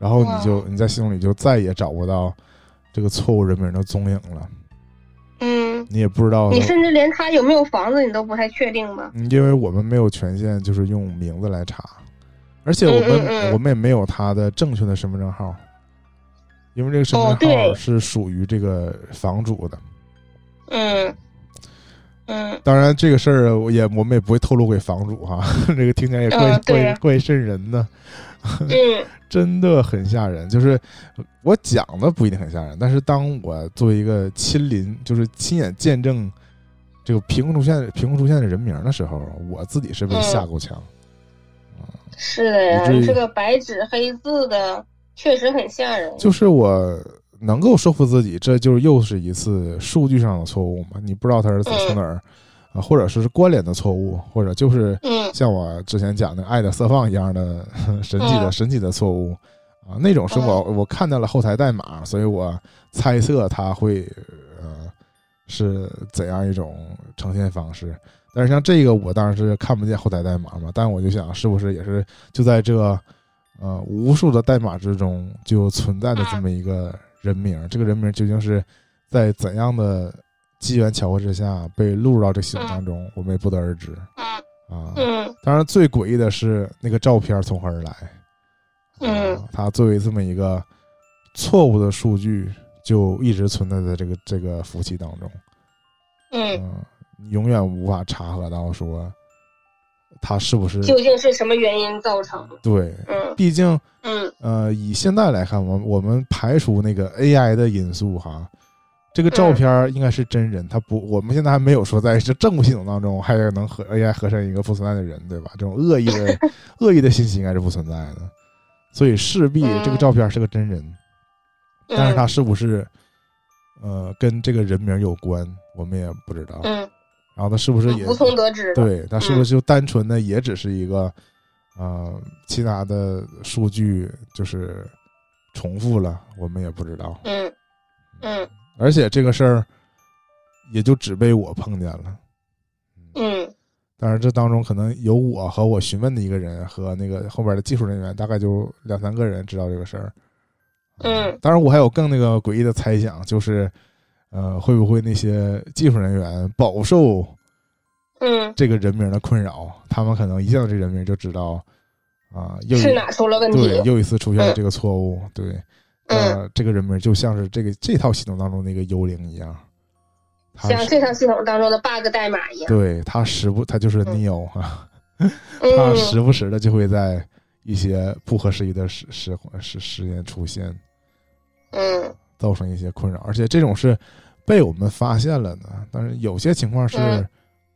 A: 然后你就你在系统里就再也找不到这个错误人名的踪影了，
B: 嗯，
A: 你也不知道，
B: 你甚至连他有没有房子你都不太确定吧？
A: 嗯因为我们没有权限，就是用名字来查，而且我们、我们也没有他的正确的身份证号，因为这个身份证号是属于这个房主的。
B: 嗯。嗯。
A: 当然，这个事儿我也我们也不会透露给房主哈，这个听起来也怪、怪怪瘆人的，
B: 嗯
A: 真的很吓人。就是我讲的不一定很吓人，但是当我作为一个亲临，就是亲眼见证这个凭空出现凭空出现的人名的时候，我自己是被吓够呛。
B: 是的呀这个白纸黑字的确实很吓人。
A: 就是我能够说服自己，这就是又是一次数据上的错误嘛？你不知道他是从从哪儿啊，或者是关联的错误，或者就是
B: 嗯
A: 像我之前讲的爱的色放一样的 神奇的
B: 嗯
A: 神奇的错误啊，那种是我我看到了后台代码，所以我猜测它会呃是怎样一种呈现方式。但是像这个，我当然是看不见后台代码嘛，但我就想，是不是也是就在这呃无数的代码之中，就存在的这么一个人名？这个人名究竟是在怎样的机缘巧合之下被录入到这系统当中，我们也不得而知
B: 嗯
A: 啊。
B: 嗯
A: 当然，最诡异的是那个照片从何而来？
B: 嗯
A: 啊，它作为这么一个错误的数据，就一直存在在这个这个服务器当中。
B: 嗯，
A: 嗯，永远无法查核到说它是不是
B: 究竟是什么原因造成的？
A: 对。
B: 嗯
A: 毕竟，
B: 嗯
A: 呃，以现在来看，我们我们排除那个 AI 的因素哈，这个照片应该是真人，他不，我们现在还没有说在这政务系统当中还能和 AI 合成一个不存在的人，对吧？这种恶意的 恶意的信息应该是不存在的，所以势必
B: 嗯
A: 这个照片是个真人，但是它
B: 嗯
A: 是不是呃跟这个人名有关，我们也不知道。
B: 嗯，
A: 然后他是不是也
B: 无从得知。
A: 对，他是不是就单纯的也只是一个，呃，其他的数据就是重复了，我们也不知道。
B: 嗯嗯
A: 而且这个事儿也就只被我碰见了。
B: 嗯
A: 当然，这当中可能有我和我询问的一个人和那个后边的技术人员，大概就两三个人知道这个事儿。
B: 嗯
A: 当然，我还有更那个诡异的猜想，就是，呃，会不会那些技术人员饱受
B: 嗯，
A: 这个人名的困扰，他们可能一见到这人名就知道，啊、
B: 是哪出了问题对？
A: 又一次出现了这个错误，对，
B: 嗯，
A: 呃，这个人名就像是这个这套系统当中那个幽灵一样，他
B: 像这套系统当中的 bug 代码一样。
A: 对他时不他就是 Neo 哈、他
B: 嗯
A: 时不时的就会在一些不合时宜的时时时时间出现，
B: 嗯
A: 造成一些困扰，而且这种是被我们发现了的，但是有些情况是
B: 嗯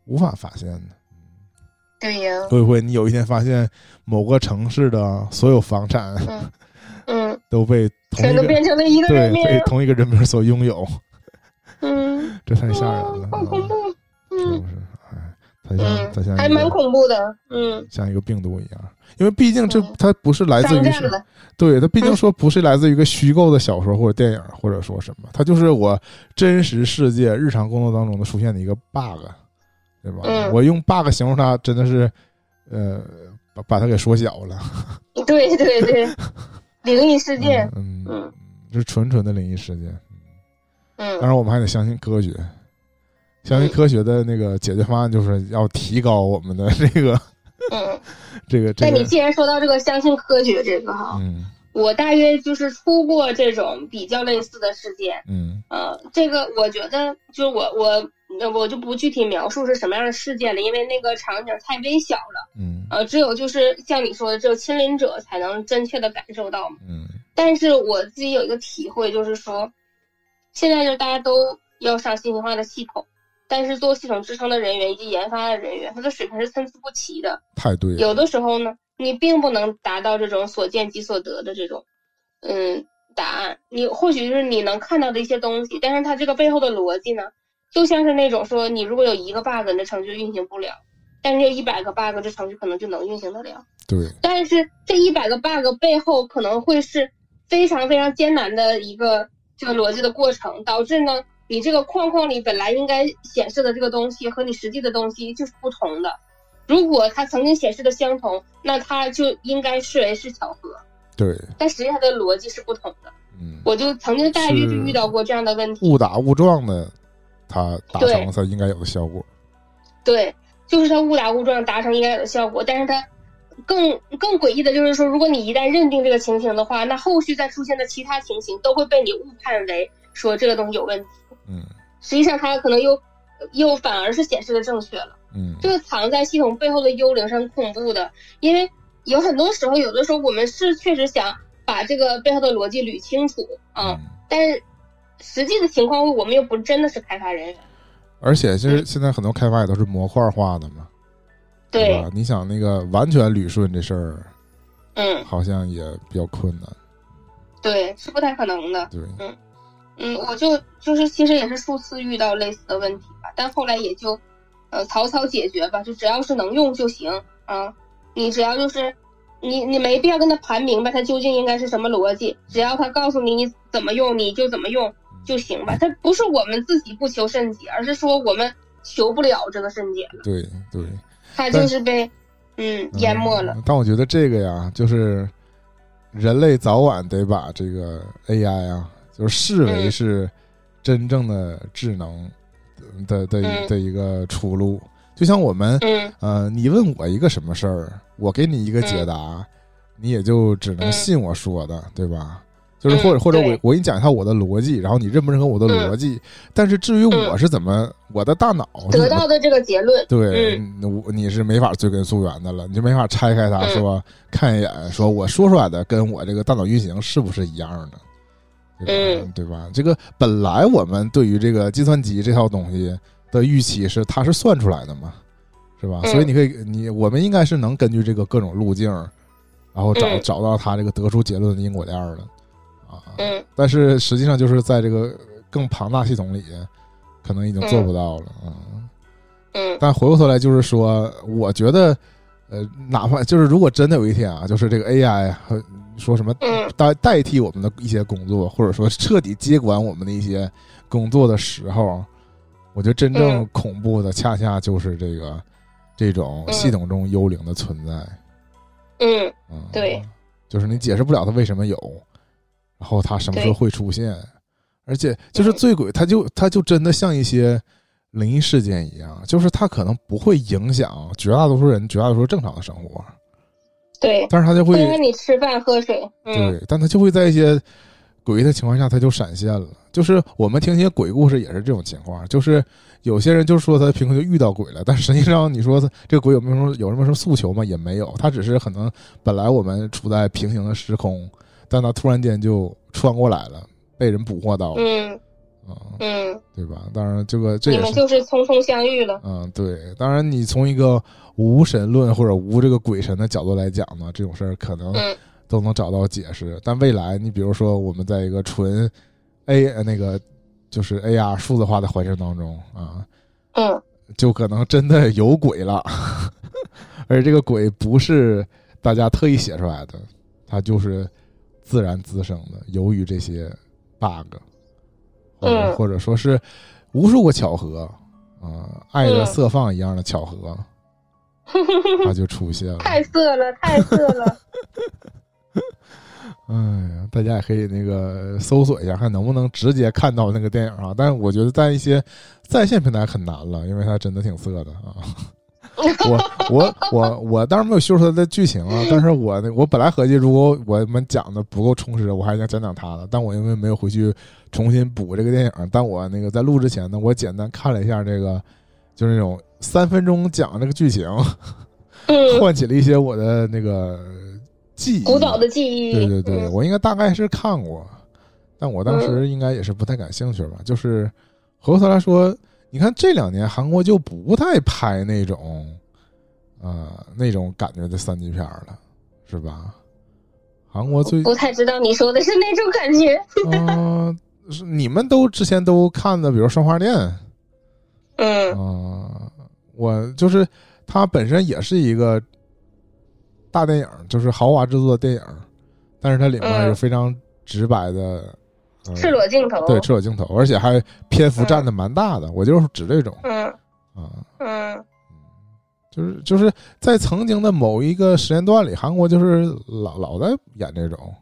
A: 无法发现的。
B: 对呀。
A: 会不会你有一天发现某个城市的所有房产
B: 嗯嗯，
A: 都被同
B: 全都变成了一个
A: 对
B: 人名。
A: 被同一个人名所拥有？
B: 嗯，
A: 这太吓人了，
B: 好恐怖。
A: 是
B: 嗯
A: 不是？它像
B: 嗯
A: 它像
B: 还蛮恐怖的，嗯，
A: 像一个病毒一样，因为毕竟这
B: 嗯
A: 它不是来自于对，它毕竟
B: 嗯
A: 说不是来自于一个虚构的小说或者电影，或者说什么，它就是我真实世界日常工作当中的出现的一个 bug，对吧？
B: 嗯
A: 我用 bug 形容它，真的是，呃，把把它给缩小了。
B: 对 对对，灵异事件，
A: 嗯，嗯是纯纯的灵异事件。
B: 嗯。
A: 当然，我们还得相信科学，相信
B: 嗯
A: 科学的那个解决方案，就是要提高我们的这个
B: 嗯。
A: 这 个这个，
B: 但你既然说到这个相信科学这个哈，
A: 嗯。
B: 我大约就是出过这种比较类似的事件，
A: 嗯。
B: 呃，这个我觉得就是我我呃我就不具体描述是什么样的事件了，因为那个场景太微小了，
A: 嗯
B: 呃，只有就是像你说的，只有亲临者才能真切的感受到嘛。
A: 嗯
B: 但是我自己有一个体会，就是说，现在就大家都要上信息化的系统，但是做系统支撑的人员以及研发的人员，他的水平是参差不齐的。
A: 太对了，
B: 有的时候呢，你并不能达到这种所见即所得的这种，嗯，答案。你或许就是你能看到的一些东西，但是它这个背后的逻辑呢，就像是那种说，你如果有一个 bug，你的程序运行不了，但是有一百个 bug，这程序可能就能运行得了。
A: 对，
B: 但是这一百个 bug 背后可能会是非常非常艰难的一个这个逻辑的过程，导致呢，你这个框框里本来应该显示的这个东西和你实际的东西就是不同的。如果它曾经显示的相同，那它就应该视为是巧合，
A: 对，
B: 但实际它的逻辑是不同的。
A: 嗯，
B: 我就曾经大约就遇到过这样的问题。
A: 误打误撞的，它达成了它应该有的效果。
B: 对，就是它误打误撞达成应该有的效果，但是它更更诡异的就是说，如果你一旦认定这个情形的话，那后续再出现的其他情形都会被你误判为说这个东西有问题，
A: 嗯
B: 实际上它可能又又反而是显示的正确了。
A: 嗯
B: 这个藏在系统背后的幽灵是很恐怖的，因为有很多时候，有的时候我们是确实想把这个背后的逻辑捋清楚啊，
A: 嗯，
B: 但是实际的情况我们又不真的是开发人员，
A: 而且其实现在很多开发也都是模块化的嘛，
B: 对
A: 吧？，你想那个完全捋顺这事儿，
B: 嗯，
A: 好像也比较困难。
B: 对，是不太可能的。
A: 对，
B: 嗯，我就就是其实也是数次遇到类似的问题吧，但后来也就呃草草解决吧，就只要是能用就行啊。你只要就是你你没必要跟他盘明白它究竟应该是什么逻辑，只要他告诉你你怎么用你就怎么用就行吧。它不是我们自己不求甚解，而是说我们求不了这个甚解了，
A: 对对，
B: 它就是被嗯淹没了。
A: 嗯但我觉得这个呀，就是人类早晚得把这个 AI 啊，就是视为
B: 嗯
A: 是真正的智能的的
B: 嗯
A: 的一个出路。就像我们，
B: 嗯
A: 呃，你问我一个什么事儿，我给你一个解答，你也就只能
B: 嗯
A: 信我说的，对吧？就是或者
B: 嗯
A: 或者我我给你讲一下我的逻辑，然后你认不认可我的逻辑？但是至于我
B: 嗯
A: 是怎么我的大脑
B: 得到的这个结论，
A: 对，我你是没法追根溯源的了，你就没法拆开它
B: 嗯
A: 说看一眼，说我说出来的跟我这个大脑运行是不是一样的，对吧？
B: 嗯
A: 对吧？这个本来我们对于这个计算机这套东西的预期是它是算出来的嘛，是吧？
B: 嗯
A: 所以你可以，你我们应该是能根据这个各种路径，然后找、
B: 嗯
A: 找到它这个得出结论的因果链儿的啊。
B: 嗯。
A: 但是实际上就是在这个更庞大系统里，可能已经做不到了啊。
B: 嗯。
A: 但回过头来就是说，我觉得，呃，哪怕就是如果真的有一天啊，就是这个 AI 和说什么
B: 嗯。
A: 代代替我们的一些工作，或者说彻底接管我们的一些工作的时候，我觉得真正
B: 嗯
A: 恐怖的恰恰就是这个这种
B: 嗯
A: 系统中幽灵的存在。
B: 嗯
A: 嗯，
B: 对，
A: 就是你解释不了它为什么有，然后它什么时候会出现，而且就是
B: 嗯
A: 醉鬼，它就它就真的像一些灵异事件一样，就是它可能不会影响绝大多数人绝大多数正常的生活，
B: 对，
A: 但是它就会
B: 会让你吃饭喝水，嗯。
A: 对，但它就会在一些诡异的情况下，它就闪现了。就是我们听一些鬼故事也是这种情况，就是有些人就说他凭空就遇到鬼了，但实际上你说他这个鬼有没有什么有什么什么诉求吗？也没有，他只是可能本来我们处在平行的时空，但他突然间就穿过来了，被人捕获到了，
B: 嗯。
A: 啊、
B: 嗯，
A: 对吧？当然，这个这
B: 你们。就是匆匆相遇了，
A: 嗯，对，当然，你从一个无神论或者无这个鬼神的角度来讲呢，这种事儿可能
B: 嗯。
A: 都能找到解释。但未来，你比如说我们在一个纯 A 呃那个就是 AR 数字化的环境当中啊，
B: 嗯。
A: 就可能真的有鬼了，而这个鬼不是大家特意写出来的，它就是自然滋生的，由于这些 bug，或者、
B: 嗯
A: 或者说是无数个巧合啊、爱的色放一样的巧合，它就出现了。
B: 太色了，太色了。
A: 哎呀，大家也可以那个搜索一下，看能不能直接看到那个电影啊。但是我觉得在一些在线平台很难了，因为它真的挺色的啊。我我我我当然没有秀出它的剧情啊，但是我我本来合计，如果我们讲的不够充实，我还想讲讲它的，但我因为没有回去重新补这个电影，但我那个在录之前呢，我简单看了一下这个，就是那种三分钟讲这个剧情，
B: 嗯，
A: 唤起了一些我的那个记忆，
B: 古早的记忆。
A: 对对对，
B: 嗯
A: 我应该大概是看过，但我当时应该也是不太感兴趣吧。就是回过头来说，你看这两年韩国就不太拍那种，呃，那种感觉的三级片儿了，是吧？韩国最
B: 不太知道你说的是那种感觉。
A: 嗯、是你们都之前都看的，比如《生花店》
B: 嗯
A: 啊、我就是它本身也是一个大电影，就是豪华制作的电影，但是它里面
B: 嗯
A: 有非常直白的、呃
B: 赤裸镜头。
A: 对赤裸镜头，而且还篇幅占的蛮大的。我就是指这种
B: 嗯
A: 啊，
B: 嗯
A: 就是就是在曾经的某一个时间段里，韩国就是老老在演这种，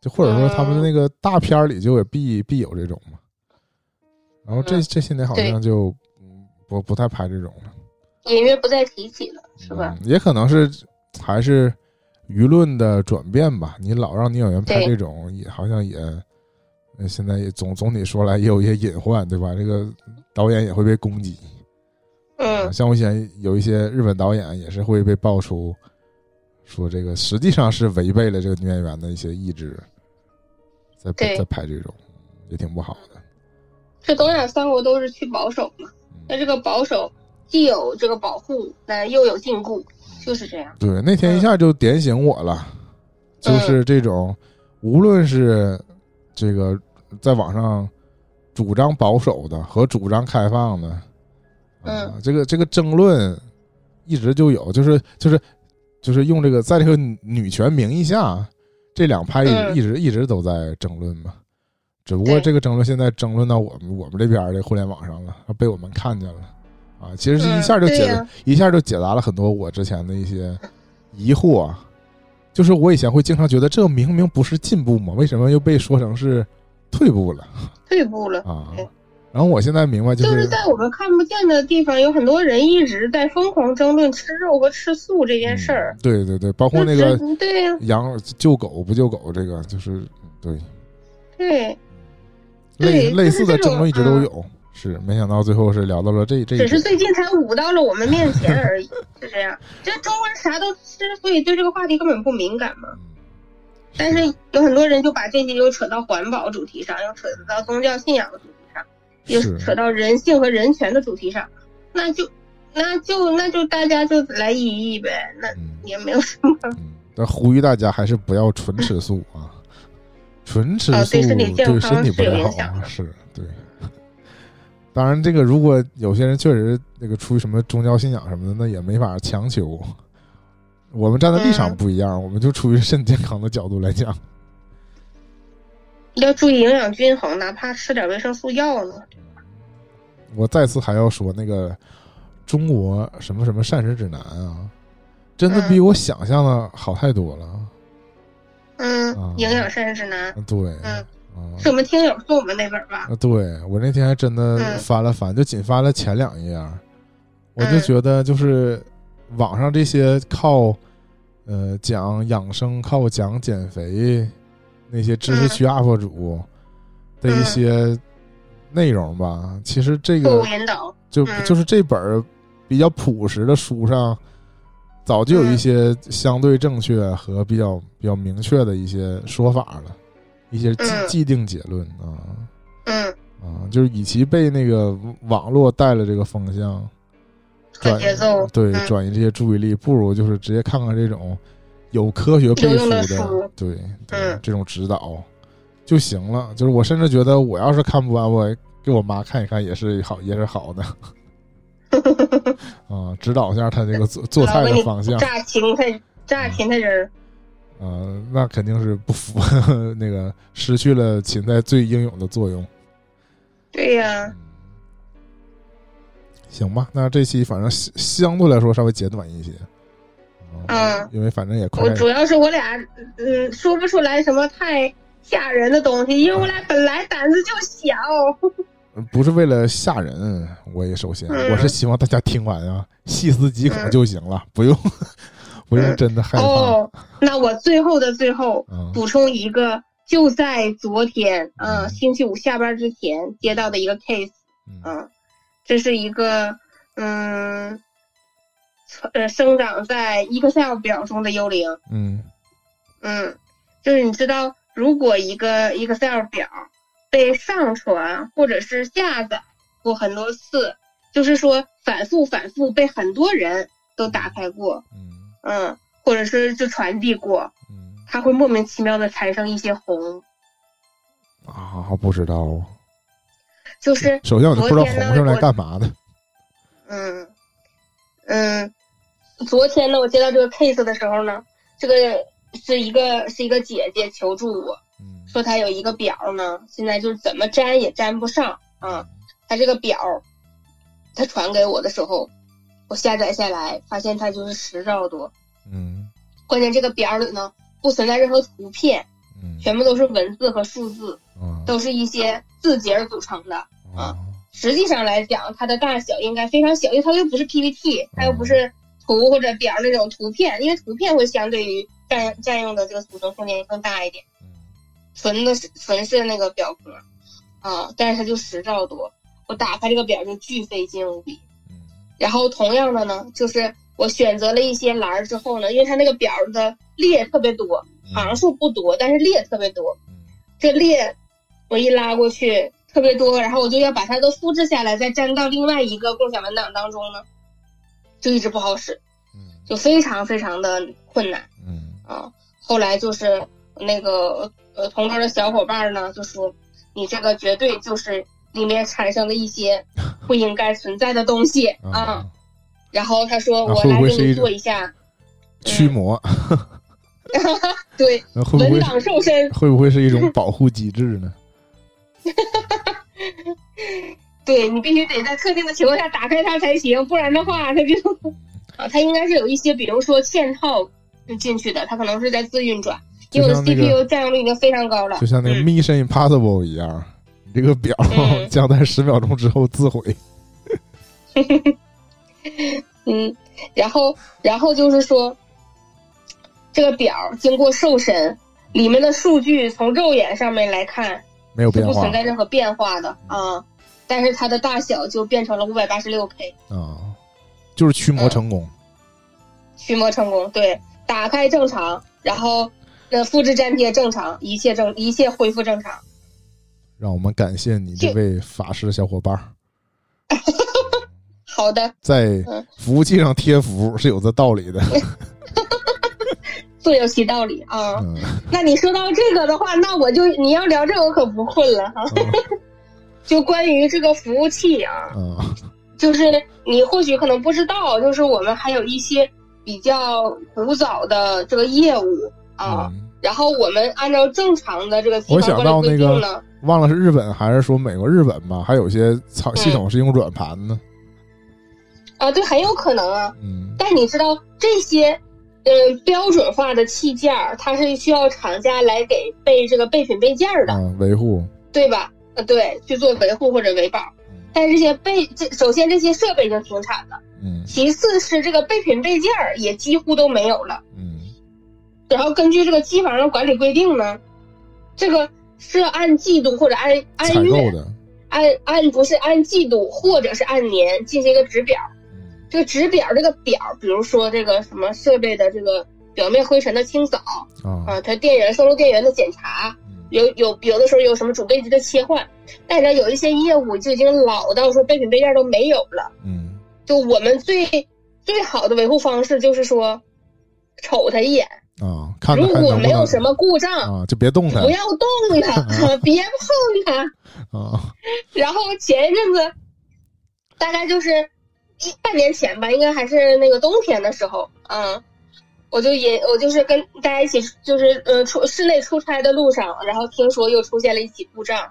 A: 就或者说他们的那个大片儿里就也必必有这种嘛。然后这
B: 嗯
A: 这些年好像就嗯不不太拍这种了。
B: 隐约不再提起了，是吧？
A: 嗯？也可能是还是舆论的转变吧。你老让女演员拍这种，也好像也，呃现在也总总体说来也有一些隐患，对吧？这个导演也会被攻击。
B: 嗯
A: 像我以前有一些日本导演也是会被爆出，说这个实际上是违背了这个女演员的一些意志，在在拍这种，也挺不好的。
B: 这东亚三国都是去保守嘛，那
A: 嗯，
B: 这个保守既有这个保护，但又有禁锢，就是这样。
A: 对，那天一下就点醒我了，
B: 嗯。
A: 就是这种，无论是这个在网上主张保守的和主张开放的，啊
B: 嗯，
A: 这个这个争论一直就有，就是就是就是用这个在这个女权名义下，这两派一直、
B: 嗯。
A: 一直一直都在争论嘛。只不过这个争论现在争论到我们我们这边的互联网上了，被我们看见了啊！其实是一下就解、
B: 嗯对呀
A: 一下就解答了很多我之前的一些疑惑啊。就是我以前会经常觉得，这明明不是进步嘛？为什么又被说成是退步了
B: 退步了。
A: 啊？然后我现在明白，就
B: 就是是在我们看不见的地方，有很多人一直在疯狂争论吃肉和吃素这件事儿
A: 嗯。对对对，包括那个
B: 对呀、
A: 养救狗不救狗，这个就是对
B: 对，
A: 类
B: 对
A: 类似的争论一直都
B: 嗯
A: 有。是，没想到最后是聊到了这这
B: 只是。最近才舞到了我们面前而已，是这样。这中国人啥都吃，所以对这个话题根本不敏感嘛。
A: 嗯
B: 但是有很多人就把这些又扯到环保主题上，又扯到宗教信仰的主题上，又扯到人性和人权的主题上，那就那就那就大家就来一议呗，那
A: 嗯
B: 也没有什么。
A: 嗯，但呼吁大家还是不要纯吃素啊，纯吃素
B: 啊对身体
A: 不太好啊。
B: 影响
A: 是，对。当然，这个如果有些人确实那个出于什么宗教信仰什么的，那也没法强求。我们站的立场
B: 嗯
A: 不一样，我们就出于身体健康的角度来讲。
B: 要注意营养均衡，哪怕吃点维生素药呢。
A: 我再次还要说，那个中国什么什么膳食指南啊，真的比我想象的好太多了。
B: 嗯
A: 啊，
B: 营养膳食指南
A: 啊对，
B: 嗯
A: 啊，
B: 是我们听友送我们那本吧？
A: 啊，对我那天还真的
B: 嗯。
A: 翻了翻，就仅翻了前两页，我就
B: 嗯。
A: 觉得就是网上这些靠呃讲养生、靠讲减肥那些知识区 UP 主的一
B: 嗯。
A: 些内容吧，其实这个。就
B: 嗯。
A: 就是这本比较朴实的书上，早就有一
B: 嗯。
A: 些相对正确和比较比较明确的一些说法了，一些既
B: 嗯
A: 既定结论啊。
B: 嗯，
A: 啊，就是与其被那个网络带了这个风向，
B: 和
A: 转
B: 节奏。
A: 对
B: 嗯
A: 转移这些注意力，不如就是直接看看这种有科学背书
B: 的书
A: 对对、
B: 嗯
A: 这种指导就行了。就是我甚至觉得，我要是看不完，我给我妈看一看也是好，也是好的。啊，指导一下他这个做做菜的方向。
B: 炸芹菜，炸芹菜仁儿。
A: 啊，那肯定是不符合 那个，失去了芹菜最英勇的作用。
B: 对呀。
A: 行吧，那这期反正相相对来说稍微简短一些。
B: 嗯。
A: 因为反正也快。
B: 我主要是我俩嗯说不出来什么太吓人的东西，因为我俩本来胆子就小。
A: 不是为了吓人，我也首先我是希望大家听完啊，细思极恐就行了，不用不是真的害怕。
B: 哦，那我最后的最后补充一个，就在昨天，嗯，星期五下班之前接到的一个 case，嗯，这是一个嗯，呃，生长在 Excel 表中的幽灵，
A: 嗯
B: 嗯，就是你知道，如果一个 Excel 表。被上传或者是下载过很多次，就是说反复反复被很多人都打开过，嗯，或者是就传递过，嗯，它会莫名其妙的产生一些红
A: 啊，不知道，
B: 就是
A: 首先我就不知道红是来干嘛的，
B: 嗯嗯，昨天呢，我接到这个 case 的时候呢，这个是一个是一个姐姐求助我。说她有一个表呢，现在就是怎么粘也粘不上啊。他这个表，他传给我的时候，我下载下来，发现它就是十兆多。
A: 嗯。
B: 关键这个表里呢，不存在任何图片，嗯，全部都是文字和数字，嗯，都是一些字节组成的啊。实际上来讲，它的大小应该非常小，因为它又不是 PPT，它又不是图或者表那种图片，因为图片会相对于占占用的这个储存空间更大一点。存的是存是那个表格，啊，但是它就十兆多，我打开这个表就巨费劲无比。然后同样的呢，就是我选择了一些栏儿之后呢，因为它那个表的列特别多，行数不多，但是列特别多。这列我一拉过去特别多，然后我就要把它都复制下来，再粘到另外一个共享文档当中呢，就一直不好使，就非常非常的困难。
A: 嗯
B: 啊，后来就是那个。呃，同桌的小伙伴呢就说：“你这个绝对就是里面产生了一些不应该存在的东西啊。”然后他说：“我来给你做一下
A: 驱魔。”
B: 对，文档瘦身
A: 会不会是一种保护机制呢？
B: 对你必须得在特定的情况下打开它才行，不然的话它就 啊，它应该是有一些，比如说嵌套进去的，它可能是在自运转。因为我的 CPU 占用率已经非常高了，
A: 就像那个 Mission Impossible 一样，你这个表 将在十秒钟之后自毁。
B: 嗯，然后，然后就是说，这个表经过瘦身，里面的数据从肉眼上面来看
A: 没有变化，
B: 不存在任何变化的啊，但是它的大小就变成了五百八十六 K
A: 啊，就是驱魔成功，
B: 驱魔成功，对，打开正常，然后。那复制粘贴正常，一切正一切恢复正常。
A: 让我们感谢你这位法师小伙伴。
B: 好的，
A: 在服务器上贴符是有这道理的。
B: 自有其道理啊。那你说到这个的话，那我就你要聊这个，我可不困了哈。就关于这个服务器啊，就是你或许可能不知道，就是我们还有一些比较古早的这个业务。啊，然后我们按照正常的这个
A: 我想到那个忘了是日本还是说美国日本吧，还有些操系统是用软盘呢。
B: 啊，对，很有可能啊。嗯。但你知道这些，嗯，标准化的器件儿它是需要厂家来给备这个备品备件的，
A: 维护，
B: 对吧？呃，对，去做维护或者维保。但是这些备这首先这些设备已经停产了，嗯。其次是这个备品备件儿也几乎都没有了，嗯。然后根据这个机房的管理规定呢，这个是按季度或者按按月，按按不是按季度或者是按年进行一个值表。这个值表这个表，比如说这个什么设备的这个表面灰尘的清扫啊，它电源升入电源的检查，有有有的时候有什么主备机的切换，但是有一些业务就已经老到说备品备件都没有了。嗯，就我们最最好的维护方式就是说，瞅他一眼。
A: 啊，
B: 如果没有什么故障
A: 啊，就别动它，
B: 不要动它，别碰它。
A: 啊。
B: 然后前一阵子，大概就是一半年前吧，应该还是那个冬天的时候，嗯，我就也我就是跟大家一起，就是呃出室内出差的路上，然后听说又出现了一起故障，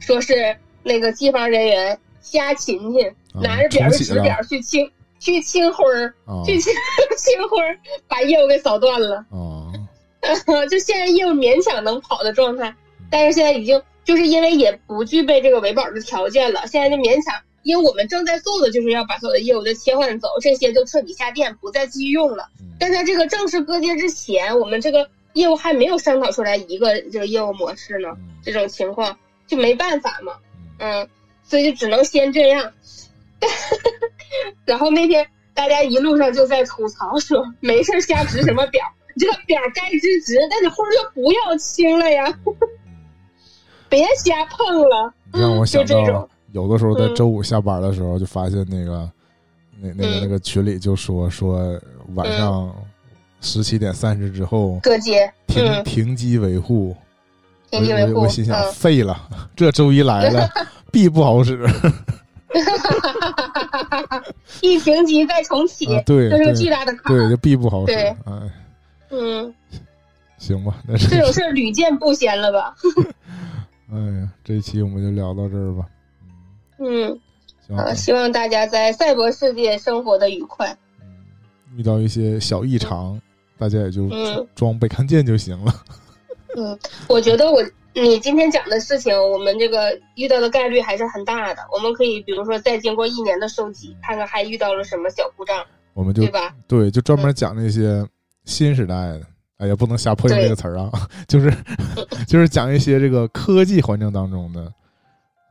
B: 说是那个机房人员瞎勤勤，拿着表指表去清去清灰儿，去清清灰儿，把业务给扫断了。哦，就现在业务勉强能跑的状态，但是现在已经就是因为也不具备这个维保的条件了，现在就勉强。因为我们正在做的就是要把所有的业务都切换走，这些就彻底下店，不再继续用了。但在这个正式割接之前，我们这个业务还没有商讨出来一个这个业务模式呢。这种情况就没办法嘛，嗯，所以就只能先这样。然后那天大家一路上就在吐槽说：“没事瞎值什么表？你这个表该值值，但是灰就不要清了呀，别瞎碰了。”
A: 让我想
B: 到。
A: 有的时候在周五下班的时候，就发现那个那那个那个群里就说说晚上十七点三十之后停停机维护，
B: 停机维护，
A: 我心想废了，这周一来了必不好使，
B: 一停机再重启，
A: 对，
B: 这是个巨大的坎，
A: 对，就必不好使，
B: 哎，
A: 嗯，行吧，那这
B: 种事屡见不鲜了吧？
A: 哎呀，这期我们就聊到这儿吧。
B: 嗯，好，希望大家在赛博世界生活的愉快。
A: 嗯，遇到一些小异常，大家也就装被看见就行了。
B: 嗯，我觉得我你今天讲的事情，我们这个遇到的概率还是很大的。我们可以比如说再经过一年的收集，看看还遇到了什么小故障，
A: 我们就
B: 对吧？
A: 对，就专门讲那些新时代的。哎呀，不能瞎破译这个词儿啊，就是 就是讲一些这个科技环境当中的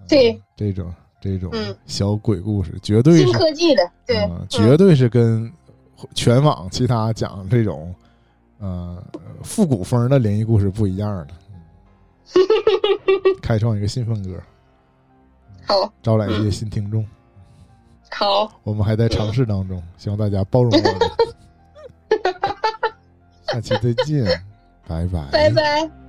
B: 对
A: 这种。这种小鬼故事，绝对
B: 新科技的，对，
A: 绝对是跟全网其他讲这种呃复古风的灵异故事不一样的。开创一个新风格，
B: 好，
A: 招揽一些新听众。
B: 好，
A: 我们还在尝试当中，希望大家包容我们。下期再见，拜拜，
B: 拜拜。